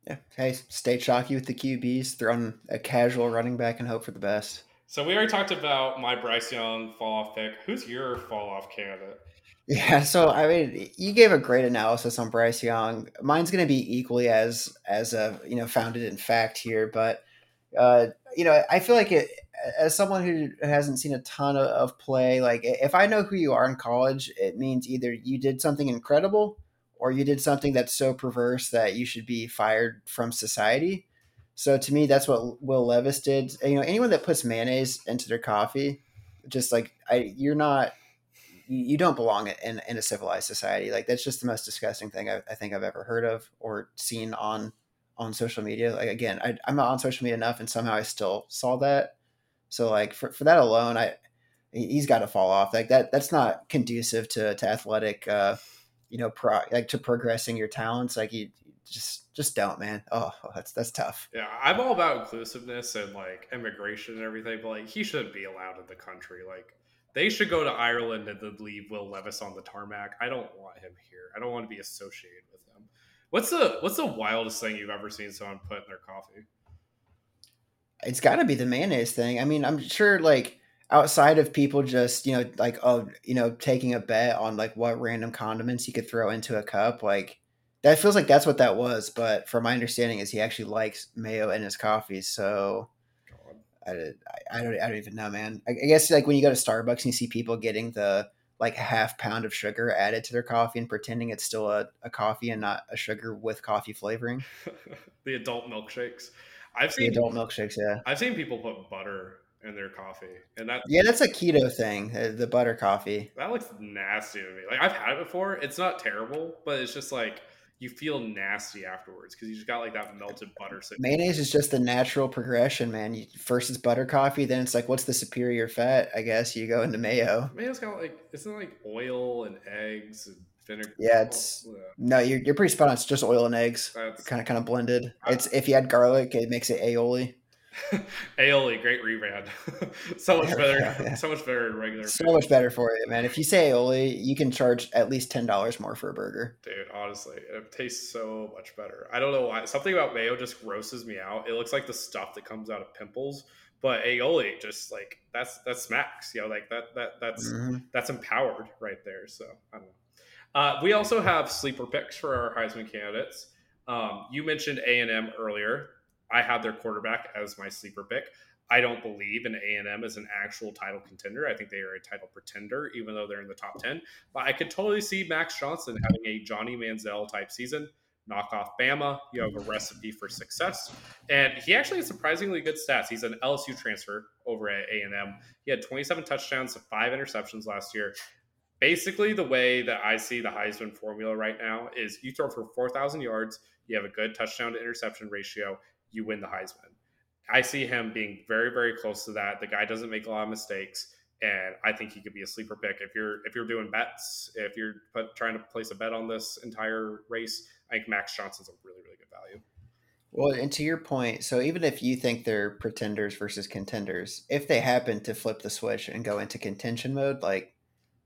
Speaker 2: Yeah. Hey, stay chalky with the QBs. Throw in a casual running back and hope for the best.
Speaker 1: So we already talked about my Bryce Young fall off pick. Who's your fall off candidate?
Speaker 2: Yeah, so I mean, you gave a great analysis on Bryce Young. Mine's going to be equally as as a you know founded in fact here, but uh, you know, I feel like it as someone who hasn't seen a ton of, of play. Like, if I know who you are in college, it means either you did something incredible or you did something that's so perverse that you should be fired from society. So to me, that's what Will Levis did. You know, anyone that puts mayonnaise into their coffee, just like I, you're not you don't belong in, in a civilized society. Like that's just the most disgusting thing I, I, think I've ever heard of or seen on on social media. Like again, I, am not on social media enough, and somehow I still saw that. So like for, for that alone, I he's got to fall off. Like that that's not conducive to to athletic, uh, you know, pro, like to progressing your talents. Like you just just don't, man. Oh, that's that's tough.
Speaker 1: Yeah, I'm all about inclusiveness and like immigration and everything, but like he shouldn't be allowed in the country. Like they should go to Ireland and then leave Will Levis on the tarmac. I don't want him here. I don't want to be associated with him. What's the what's the wildest thing you've ever seen someone put in their coffee?
Speaker 2: It's got to be the mayonnaise thing. I mean, I'm sure like outside of people just you know like oh you know taking a bet on like what random condiments you could throw into a cup like that feels like that's what that was but from my understanding is he actually likes mayo in his coffee so I, I, don't I don't even know, man. I, I guess like when you go to Starbucks and you see people getting the like a half pound of sugar added to their coffee and pretending it's still a, a coffee and not a sugar with coffee flavoring.
Speaker 1: the adult milkshakes. I've seen
Speaker 2: the adult milkshakes. Yeah,
Speaker 1: I've seen people put butter in their coffee, and that
Speaker 2: yeah, that's a keto thing. Uh, the butter coffee.
Speaker 1: That looks nasty to me. Like I've had it before. It's not terrible, but it's just like you feel nasty afterwards because you just got like that melted butter.
Speaker 2: Mayonnaise is just the natural progression, man. You, first it's butter coffee, then it's like, what's the superior fat? I guess you go into mayo.
Speaker 1: Mayo's got like, isn't like oil and eggs and vinegar?
Speaker 2: Yeah, it's oh, yeah. no, you're, you're pretty spot on. It's just oil and eggs, kind of kind of blended. It's if you add garlic, it makes it aioli.
Speaker 1: aioli, great rebrand. so much better. Yeah. So much better than regular.
Speaker 2: So food. much better for you, man. If you say aioli, you can charge at least ten dollars more for a burger.
Speaker 1: Dude, honestly, it tastes so much better. I don't know why. Something about mayo just grosses me out. It looks like the stuff that comes out of pimples. But aioli, just like that's that smacks. You know, like that that that's mm-hmm. that's empowered right there. So I don't know. Uh, we also have sleeper picks for our Heisman candidates. Um, you mentioned A and M earlier. I have their quarterback as my sleeper pick. I don't believe in A and M as an actual title contender. I think they are a title pretender, even though they're in the top ten. But I could totally see Max Johnson having a Johnny Manziel type season. Knock off Bama. You have a recipe for success. And he actually has surprisingly good stats. He's an LSU transfer over at A and M. He had 27 touchdowns, to five interceptions last year. Basically, the way that I see the Heisman formula right now is you throw for 4,000 yards, you have a good touchdown to interception ratio, you win the Heisman. I see him being very, very close to that. The guy doesn't make a lot of mistakes, and I think he could be a sleeper pick. If you're if you're doing bets, if you're put, trying to place a bet on this entire race, I think Max Johnson's a really, really good value.
Speaker 2: Well, and to your point, so even if you think they're pretenders versus contenders, if they happen to flip the switch and go into contention mode, like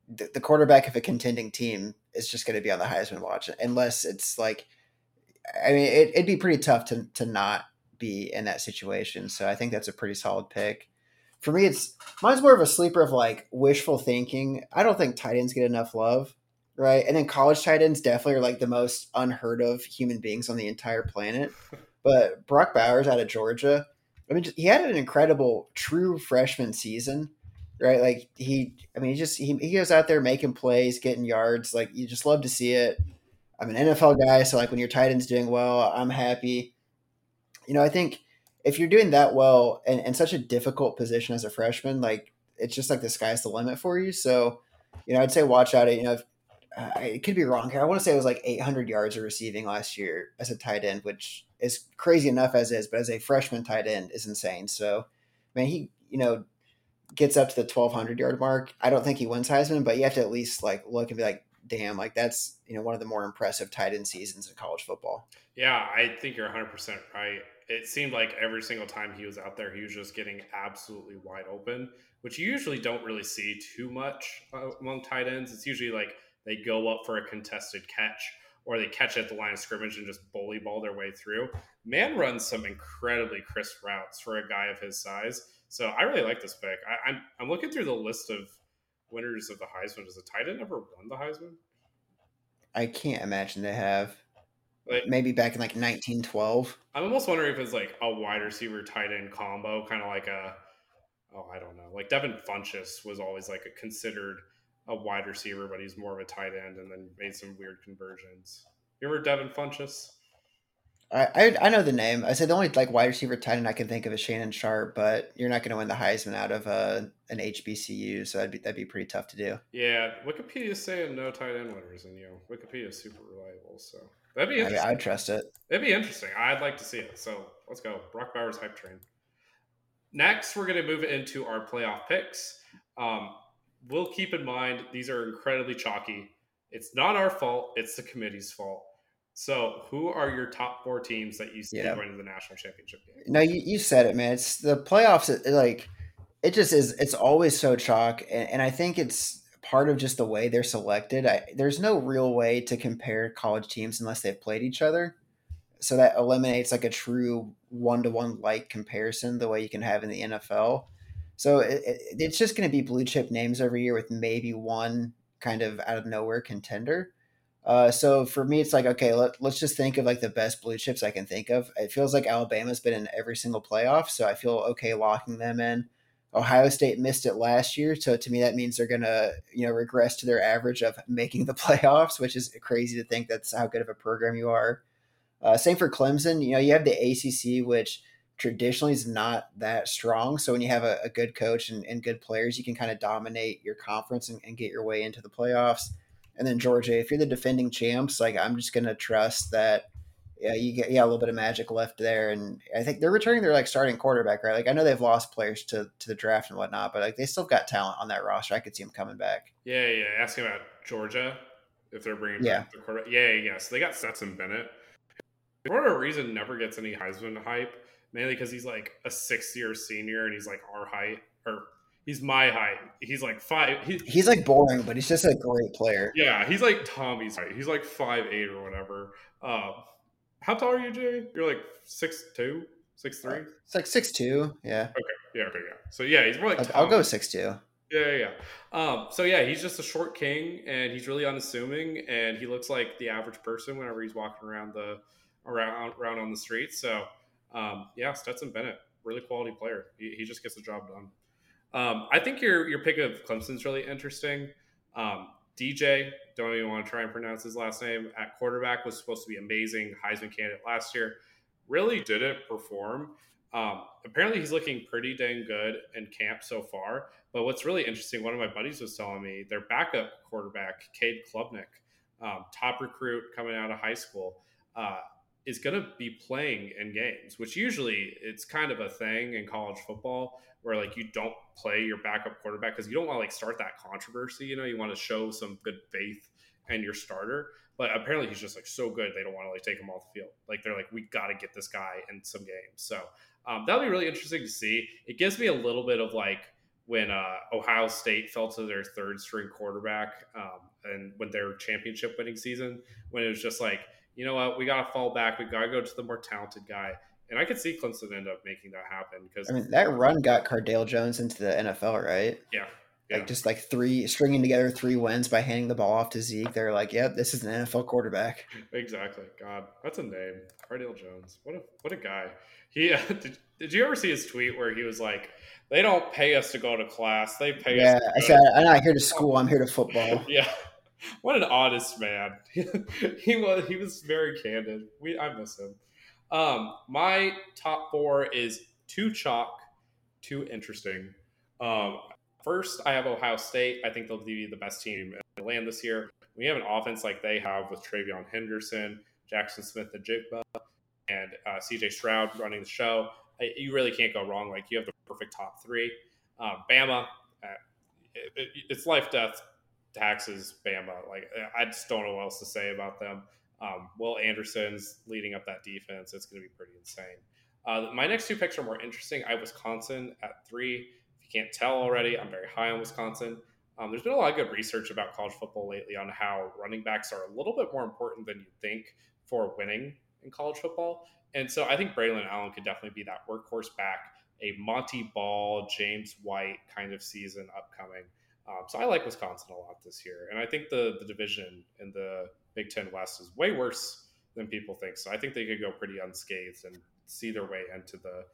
Speaker 2: the, the quarterback of a contending team is just going to be on the Heisman watch, unless it's like, I mean, it, it'd be pretty tough to to not be in that situation. So I think that's a pretty solid pick. For me, it's mine's more of a sleeper of like wishful thinking. I don't think tight ends get enough love, right? And then college tight ends definitely are like the most unheard of human beings on the entire planet. But Brock Bowers out of Georgia, I mean, he had an incredible true freshman season, right? Like he, I mean, he just he, he goes out there making plays, getting yards. Like you just love to see it. I'm an NFL guy, so like when your tight end's doing well, I'm happy you know, I think if you're doing that well and, in such a difficult position as a freshman, like it's just like the sky's the limit for you. So, you know, I'd say watch out. You know, if, uh, it could be wrong here. I want to say it was like 800 yards of receiving last year as a tight end, which is crazy enough as is, but as a freshman tight end is insane. So, man, he, you know, gets up to the 1200 yard mark. I don't think he wins Heisman, but you have to at least like look and be like, damn, like that's, you know, one of the more impressive tight end seasons in college football.
Speaker 1: Yeah, I think you're 100% right it seemed like every single time he was out there, he was just getting absolutely wide open, which you usually don't really see too much uh, among tight ends. It's usually like they go up for a contested catch or they catch at the line of scrimmage and just bully ball their way through. Man runs some incredibly crisp routes for a guy of his size. So I really like this pick. I, am I'm, I'm looking through the list of winners of the Heisman. Does a tight end ever won the Heisman?
Speaker 2: I can't imagine they have. Like, Maybe back in like 1912.
Speaker 1: I'm almost wondering if it's like a wide receiver tight end combo, kind of like a, oh, I don't know. Like Devin Funchess was always like a considered a wide receiver, but he's more of a tight end and then made some weird conversions. You remember Devin Funchess?
Speaker 2: I, I, I know the name. I said the only like wide receiver tight end I can think of is Shannon Sharpe, but you're not going to win the Heisman out of a uh, an HBCU, so that'd be that'd be pretty tough to do.
Speaker 1: Yeah, Wikipedia's saying no tight end winners, and you know Wikipedia is super reliable, so That'd be
Speaker 2: interesting. I would trust it.
Speaker 1: It'd be interesting. I'd like to see it. So let's go. Brock Bowers hype train. Next, we're going to move into our playoff picks. Um, we'll keep in mind these are incredibly chalky. It's not our fault. It's the committee's fault. So, who are your top four teams that you see yeah. going to the national championship game?
Speaker 2: No, you, you said it, man. It's the playoffs. Like it just is. It's always so chalk, and, and I think it's part of just the way they're selected. I, there's no real way to compare college teams unless they've played each other. So that eliminates like a true one to one like comparison the way you can have in the NFL. So it, it, it's just going to be blue chip names every year with maybe one kind of out of nowhere contender. Uh, so for me, it's like okay, let, let's just think of like the best blue chips I can think of. It feels like Alabama's been in every single playoff, so I feel okay locking them in. Ohio State missed it last year, so to me that means they're gonna you know regress to their average of making the playoffs, which is crazy to think that's how good of a program you are. Uh, same for Clemson. You know, you have the ACC, which traditionally is not that strong. So when you have a, a good coach and, and, good players, you can kind of dominate your conference and, and, get your way into the playoffs. And then Georgia, if you're the defending champs, like I'm just gonna trust that yeah, you get yeah a little bit of magic left there, and I think they're returning their like starting quarterback, right? Like I know they've lost players to to the draft and whatnot, but like they still got talent on that roster. I could see them coming back.
Speaker 1: Yeah, yeah. Asking about Georgia, if they're bringing
Speaker 2: yeah.
Speaker 1: back the quarterback. Yeah, yeah. So they got Stetson Bennett. For whatever reason, never gets any Heisman hype, mainly because he's like a six-year senior and he's like our height or he's my height. He's like five.
Speaker 2: He's, he's like boring, but he's just a great player.
Speaker 1: Yeah, he's like Tommy's height. He's like five eight or whatever. Um, how tall are you, Jay? You're like six two, six three.
Speaker 2: It's like six two. Yeah.
Speaker 1: Okay. Yeah. Okay. Yeah. So yeah, he's more like.
Speaker 2: I'll, I'll go six two.
Speaker 1: Yeah, yeah, yeah. Um, so yeah, he's just a short king, and he's really unassuming, and he looks like the average person whenever he's walking around the around around on the streets. So um, yeah, Stetson Bennett, really quality player. He, he just gets the job done. Um, I think your your pick of Clemson's really interesting. DJ, don't even want to try and pronounce his last name, at quarterback was supposed to be amazing, Heisman candidate last year. Really didn't perform. Um, apparently, he's looking pretty dang good in camp so far. But what's really interesting, one of my buddies was telling me their backup quarterback, Cade Klubnik, um, top recruit coming out of high school, uh, is going to be playing in games, which usually it's kind of a thing in college football where like you don't play your backup quarterback because you don't want to like start that controversy. You know, you want to show some good faith and your starter. But apparently he's just like so good they don't want to like take him off the field. Like they're like we got to get this guy in some games. So um, that'll be really interesting to see. It gives me a little bit of like when uh, Ohio State fell to their third string quarterback um, and when their championship winning season when it was just like you know what we got to fall back we got to go to the more talented guy and I could see Clemson end up making that happen because
Speaker 2: I mean that run got Cardale Jones into the NFL, right?
Speaker 1: Yeah.
Speaker 2: yeah. Like just like three stringing together three wins by handing the ball off to Zeke. They're like, "Yep, this is an NFL quarterback."
Speaker 1: Exactly. God, that's a name, Cardale Jones. What a what a guy. He uh, did. Did you ever see his tweet where he was like, "They don't pay us to go to class. They pay
Speaker 2: yeah,
Speaker 1: us."
Speaker 2: Yeah, I said, "I'm not here to school. I'm here to football."
Speaker 1: yeah. What an honest man. he was. He was very candid. We I miss him. Um, my top four is too chalk, too interesting. Um, first, I have Ohio State. I think they'll be the best team in the land this year. We have an offense like they have with TreVeyon Henderson, Jackson Smith-Njigba, and uh, CJ Stroud running the show. I, you really can't go wrong. Like you have the perfect top three. Um, Bama, uh, it, it, it's life death taxes. Bama. Like I just don't know what else to say about them. Um, Will Anderson's leading up that defense. It's going to be pretty insane. Uh, my next two picks are more interesting. I have Wisconsin at three. If you can't tell already, I'm very high on Wisconsin. Um, there's been a lot of good research about college football lately on how running backs are a little bit more important than you think for winning in college football. And so I think Braelon Allen could definitely be that workhorse back, a Montee Ball, James White kind of season upcoming. Um, so I like Wisconsin a lot this year, and I think the the division and the Big Ten West is way worse than people think. So I think they could go pretty unscathed and see their way into the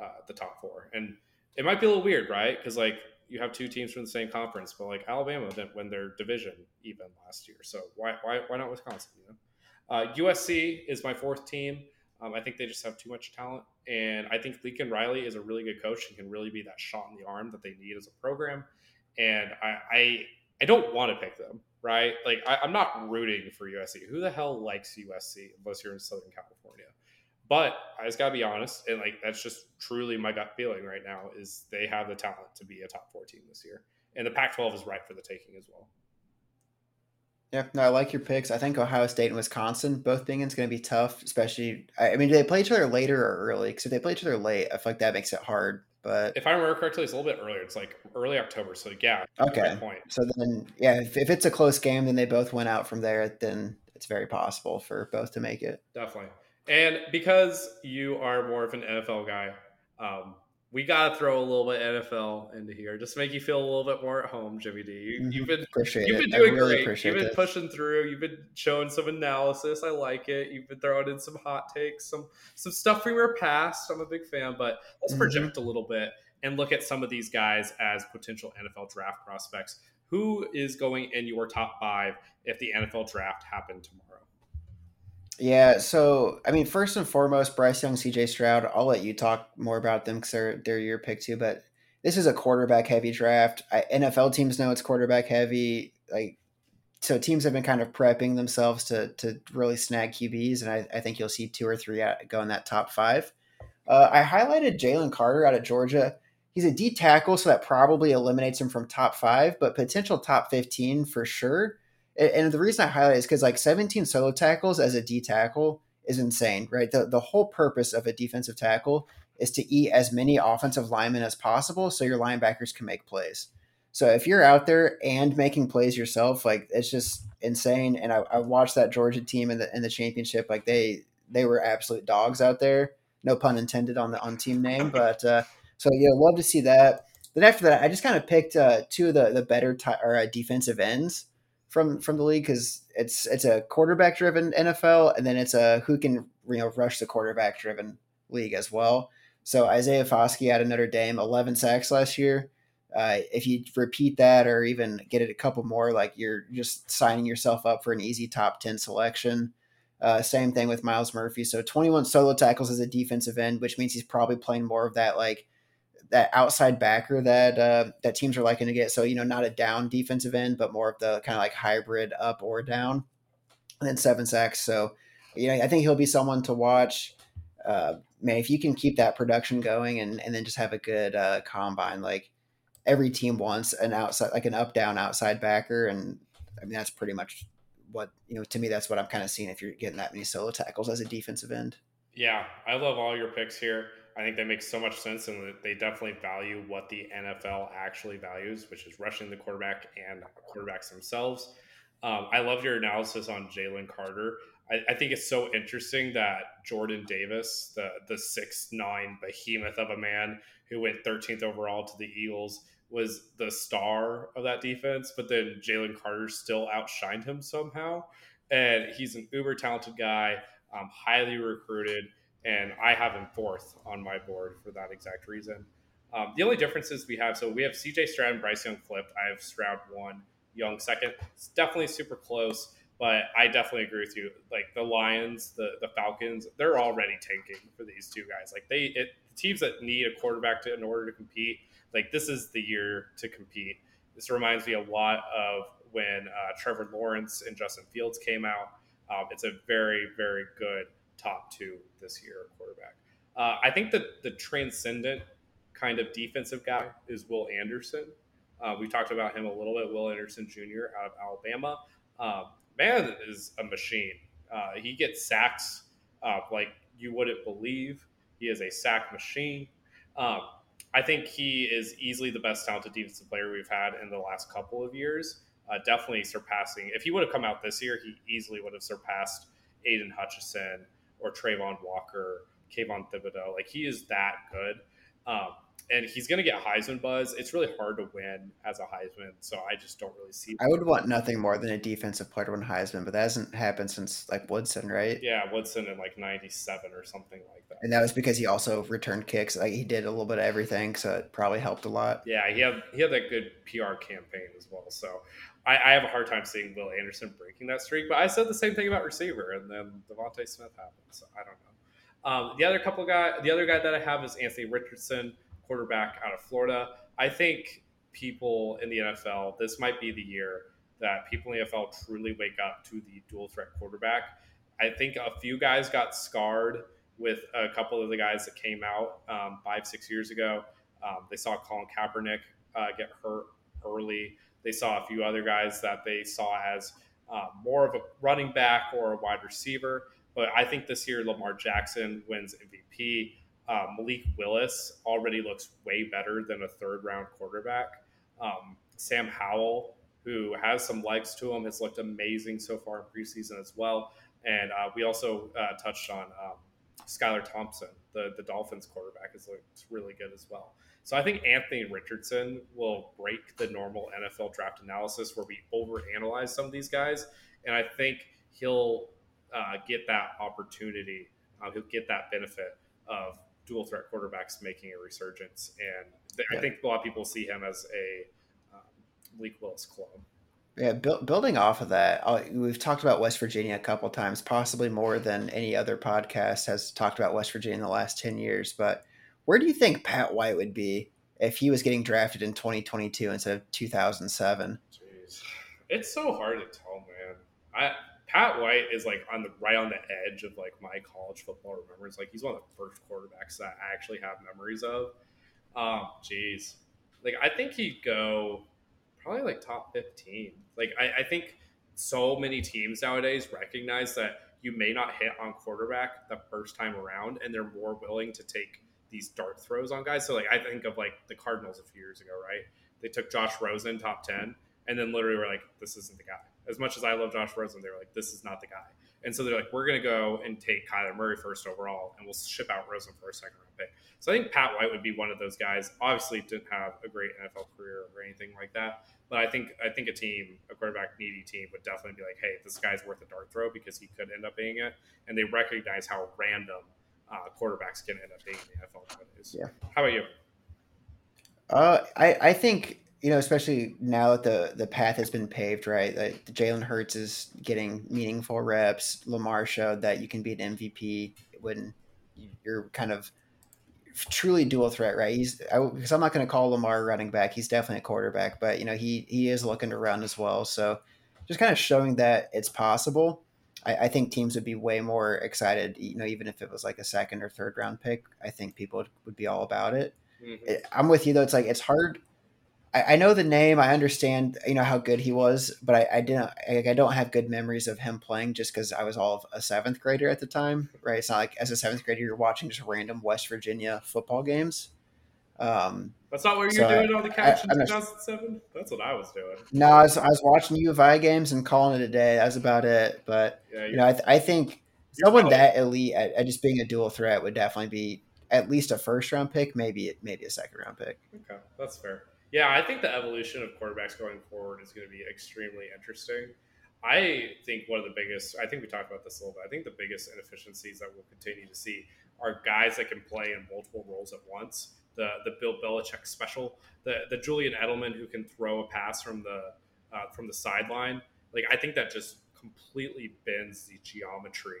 Speaker 1: uh, the top four. And it might be a little weird, right? Because like you have two teams from the same conference, but like Alabama didn't win their division even last year. So why why why not Wisconsin? You know, uh, USC is my fourth team. Um, I think they just have too much talent, and I think Lincoln Riley is a really good coach and can really be that shot in the arm that they need as a program and I, I, I don't want to pick them, right? Like I, am not rooting for USC. Who the hell likes USC unless you're in Southern California? But I just gotta be honest, and like that's just truly my gut feeling right now is they have the talent to be a top four team this year, and the Pac-12 is right for the taking as well.
Speaker 2: Yeah, no, I like your picks. I think Ohio State and Wisconsin both being in is going to be tough, especially. I mean, do they play each other later or early? Because if they play each other late, I feel like that makes it hard but
Speaker 1: if I remember correctly, it's a little bit earlier. It's like early October. So yeah.
Speaker 2: Okay. Point. So then, yeah, if, if it's a close game, then they both went out from there. Then it's very possible for both to make it.
Speaker 1: Definitely. And because you are more of an NFL guy, um, we got to throw a little bit NFL into here just to make you feel a little bit more at home, Jimmy D. You, have mm-hmm. been
Speaker 2: appreciate
Speaker 1: you've
Speaker 2: been
Speaker 1: doing really great. You've been pushing through. You've been showing some analysis. I like it. You've been throwing in some hot takes, some some stuff from your past. I'm a big fan, but let's mm-hmm. project a little bit and look at some of these guys as potential NFL draft prospects. Who is going in your top five if the NFL draft happened tomorrow?
Speaker 2: Yeah, so I mean, first and foremost, Bryce Young, CJ Stroud. I'll let you talk more about them because they're they're your pick too. But this is a quarterback heavy draft. I, NFL teams know it's quarterback heavy. Like, so teams have been kind of prepping themselves to to really snag QBs, and I, I think you'll see two or three go in that top five. Uh, I highlighted Jalen Carter out of Georgia. He's a D tackle, so that probably eliminates him from top five, but potential top fifteen for sure. And the reason I highlight is because like 17 solo tackles as a D tackle is insane, right? The the whole purpose of a defensive tackle is to eat as many offensive linemen as possible so your linebackers can make plays. So if you're out there and making plays yourself, like it's just insane. And I, I watched that Georgia team in the in the championship, like they they were absolute dogs out there. No pun intended on the on team name, but uh, so yeah, love to see that. Then after that, I just kind of picked uh, two of the the better t- or uh, defensive ends from from the league because it's it's a quarterback driven NFL and then it's a who can you know rush the quarterback driven league as well. So Isaiah Foskey out of Notre Dame, 11 sacks last year. Uh, if you repeat that or even get it a couple more, like you're just signing yourself up for an easy top 10 selection. Uh, same thing with Myles Murphy. So 21 solo tackles as a defensive end, which means he's probably playing more of that like that outside backer that uh, that teams are liking to get. So you know, not a down defensive end, but more of the kind of like hybrid up or down. And then seven sacks. So you know, I think he'll be someone to watch. Uh, man, if you can keep that production going and and then just have a good uh, combine, like every team wants an outside, like an up down outside backer, and I mean that's pretty much what you know. To me, that's what I'm kind of seeing if you're getting that many solo tackles as a defensive end.
Speaker 1: Yeah, I love all your picks here. I think that makes so much sense, and they definitely value what the NFL actually values, which is rushing the quarterback and quarterbacks themselves. Um, I love your analysis on Jalen Carter. I, I, think it's so interesting that Jordan Davis, the the six nine behemoth of a man who went 13th overall to the Eagles, was the star of that defense, but then Jalen Carter still outshined him somehow. And he's an uber talented guy, um, highly recruited and I have him fourth on my board for that exact reason. Um, the only differences we have, so we have CJ Stroud and Bryce Young flipped. I have Stroud one, Young second. It's definitely super close, but I definitely agree with you. Like the Lions, the the Falcons, they're already tanking for these two guys. Like they, it, teams that need a quarterback to in order to compete, like this is the year to compete. This reminds me a lot of when uh, Trevor Lawrence and Justin Fields came out. Um, it's a very, very good top two this year quarterback. Uh, I think that the transcendent kind of defensive guy is Will Anderson. Uh, we talked about him a little bit. Will Anderson Jr. out of Alabama. Uh, man is a machine. Uh, he gets sacks uh, like you wouldn't believe. He is a sack machine. Um, I think he is easily the best talented defensive player we've had in the last couple of years. Uh, definitely surpassing. If he would have come out this year, he easily would have surpassed Aidan Hutchinson, or Travon Walker, Kayvon Thibodeaux. Like he is that good. Um, and he's going to get Heisman buzz. It's really hard to win as a Heisman, so I just don't really see.
Speaker 2: I would want nothing more than a defensive player to win Heisman, but that hasn't happened since like Woodson, right?
Speaker 1: Yeah, Woodson in like '97 or something like that.
Speaker 2: And that was because he also returned kicks. Like he did a little bit of everything, so it probably helped a lot.
Speaker 1: Yeah, he had he had that good PR campaign as well. So I, I, have a hard time seeing Will Anderson breaking that streak. But I said the same thing about receiver, and then DeVonta Smith happened. So I don't know. Um, the other couple guy, the other guy that I have is Anthony Richardson, quarterback out of Florida. I think people in the NFL, this might be the year that people in the NFL truly wake up to the dual threat quarterback. I think a few guys got scarred with a couple of the guys that came out um, five, six years ago. Um, they saw Colin Kaepernick uh, get hurt early. They saw a few other guys that they saw as uh, more of a running back or a wide receiver. But I think this year Lamar Jackson wins MVP. Uh, Malik Willis already looks way better than a third round quarterback. Um, Sam Howell, who has some legs to him, has looked amazing so far in preseason as well. And uh, we also uh, touched on um, Skylar Thompson, the, the Dolphins quarterback, has looked really good as well. So I think Anthony Richardson will break the normal NFL draft analysis where we overanalyze some of these guys, and I think he'll uh, get that opportunity. Uh, he'll get that benefit of dual threat quarterbacks making a resurgence, and
Speaker 2: Yeah.
Speaker 1: I think a lot of people see him as a um, Malik Willis clone.
Speaker 2: Yeah, buil- building off of that, uh, we've talked about West Virginia a couple times, possibly more than any other podcast has talked about West Virginia in the last 10 years. But where do you think Pat White would be if he was getting drafted in 2022 instead of 2007?
Speaker 1: Jeez. It's so hard to tell, man. I Pat White is like on the right on the edge of like my college football remembrance. Like he's one of the first quarterbacks that I actually have memories of. Um, jeez. Like I think he'd go probably like top 15. Like I, I think so many teams nowadays recognize that you may not hit on quarterback the first time around and they're more willing to take these dart throws on guys. So like I think of like the Cardinals a few years ago, right? They took Josh Rosen top 10 and then literally were like, this isn't the guy. As much as I love Josh Rosen, they were like, this is not the guy. And so they're like, we're going to go and take Kyler Murray first overall, and we'll ship out Rosen for a second round pick. So I think Pat White would be one of those guys. Obviously, didn't have a great NFL career or anything like that, but I think I think a team, a quarterback needy team, would definitely be like, hey, this guy's worth a dart throw because he could end up being it, and they recognize how random uh, quarterbacks can end up being in the NFL nowadays.
Speaker 2: Yeah.
Speaker 1: How about you?
Speaker 2: Uh, I, I think you know, especially now that the the path has been paved, right? Like Jalen Hurts is getting meaningful reps. Lamar showed that you can be an MVP when you're kind of truly dual threat, right? He's I, because I'm not going to call Lamar running back. He's definitely a quarterback, but you know he he is looking to run as well. So just kind of showing that it's possible. I, I think teams would be way more excited. You know, even if it was like a second or third round pick, I think people would, would be all about it.
Speaker 1: Mhm.
Speaker 2: I'm with you though. It's like it's hard. I, I know the name. I understand. You know how good he was, but I, I didn't. Like, I don't have good memories of him playing just because I was all of a seventh grader at the time. Right? It's not like as a seventh grader you're watching just random West Virginia football games. Um,
Speaker 1: That's not what you
Speaker 2: So
Speaker 1: were doing on the couch
Speaker 2: I-
Speaker 1: in 2007. That's what I was doing.
Speaker 2: no, I was, I was watching U of I games and calling it a day. That was about it. But
Speaker 1: Yeah,
Speaker 2: you know, I, th- I think someone
Speaker 1: probably-
Speaker 2: that elite at, at just being a dual threat would definitely be at least a first round pick, maybe maybe a second round pick.
Speaker 1: Okay, that's fair. Yeah, I think the evolution of quarterbacks going forward is going to be extremely interesting. I think one of the biggest, I think we talked about this a little bit, I think the biggest inefficiencies that we'll continue to see are guys that can play in multiple roles at once. The the Bill Belichick special, the the Julian Edelman who can throw a pass from the uh, from the sideline. Like I think that just completely bends the geometry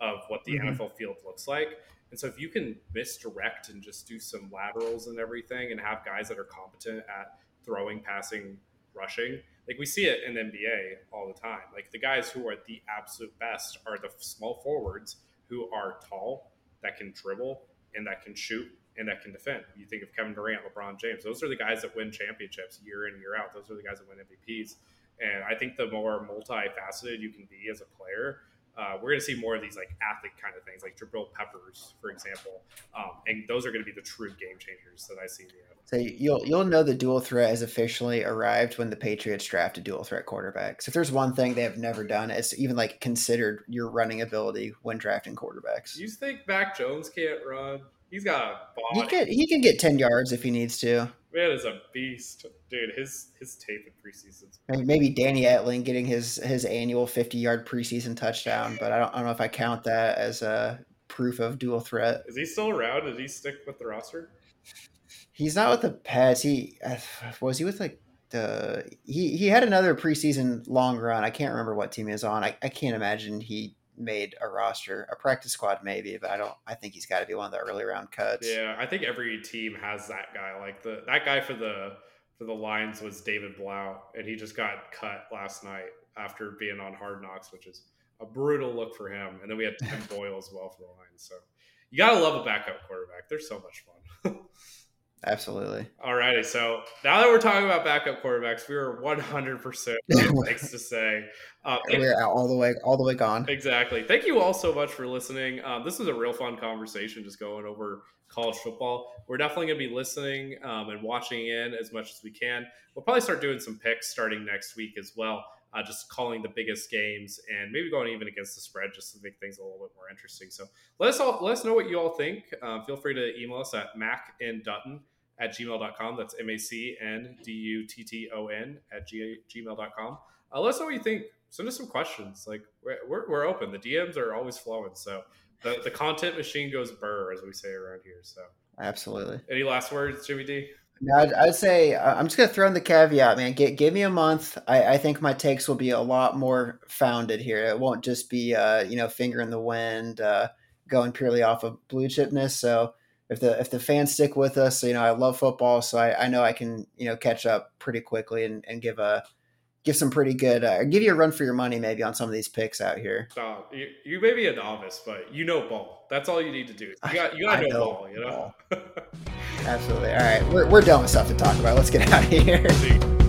Speaker 1: of what the
Speaker 2: Mhm.
Speaker 1: NFL field looks like. And so if you can misdirect and just do some laterals and everything and have guys that are competent at throwing, passing, rushing, like we see it in the NBA all the time. Like the guys who are the absolute best are the small forwards who are tall, that can dribble and that can shoot and that can defend. You think of Kevin Durant, LeBron James, those are the guys that win championships year in, year out. Those are the guys that win MVPs. And I think the more multifaceted you can be as a player, uh, we're going to see more of these like athlete kind of things, like Jabril Peppers, for example, um, and those are going to be the true game changers that I see. In.
Speaker 2: So you'll you'll know the dual threat has officially arrived when the Patriots draft a dual threat quarterback. So if there's one thing they have never done, it's even like considered your running ability when drafting quarterbacks.
Speaker 1: You think Mac Jones can't run? He's got a
Speaker 2: He can he can get ten yards if he needs to.
Speaker 1: Man is a beast, dude. His his tape in preseason's
Speaker 2: Maybe, maybe Danny Etling getting his his annual fifty yard preseason touchdown, but I don't I don't know if I count that as a proof of dual threat.
Speaker 1: Is he still around? Did he stick with the roster?
Speaker 2: He's not with the Pats. He was he with like the he he had another preseason long run. I can't remember what team he was on. I, I can't imagine he made a roster, a practice squad maybe, but I don't. I think he's got to be one of the early round cuts.
Speaker 1: Yeah, I think every team has that guy. Like the that guy for the for the Lions was David Blough, and he just got cut last night after being on Hard Knocks, which is a brutal look for him. And then we had Tim Boyle as well for the Lions. So you gotta love a backup quarterback. They're so much fun.
Speaker 2: Absolutely.
Speaker 1: Alrighty, so now that we're talking about backup quarterbacks, we are 100% thanks to say. Uh,
Speaker 2: We're out all the way all the way gone.
Speaker 1: Exactly. Thank you all so much for listening. Um, this was a real fun conversation, just going over college football. We're definitely going to be listening um, and watching in as much as we can. We'll probably start doing some picks starting next week as well, uh, just calling the biggest games and maybe going even against the spread just to make things a little bit more interesting. So let us all let us know what you all think. Um, feel free to email us at mac and dutton at gmail.com. That's M A C N D U T T O N at g- gmail.com. Uh, let us know what you think. Send us some questions. Like we're, we're, we're open. The DMs are always flowing. So the, the content machine goes burr, as we say around here. So
Speaker 2: absolutely.
Speaker 1: Any last words, Jimmy D?
Speaker 2: No, I'd, I'd, say I'm just gonna throw in the caveat, man. Get, give me a month. I, I, think my takes will be a lot more founded here. It won't just be uh, you know finger in the wind, uh, going purely off of blue chipness. So if the if the fans stick with us, you know I love football, so I, I know I can you know catch up pretty quickly and, and give a give some pretty good uh, give you a run for your money maybe on some of these picks out here.
Speaker 1: Stop. You, you may be a novice, but you know ball. That's all you need to do. You got you got to know, know, ball. You know.
Speaker 2: Absolutely. All right, we're we're done with stuff to talk about. Let's get out of here.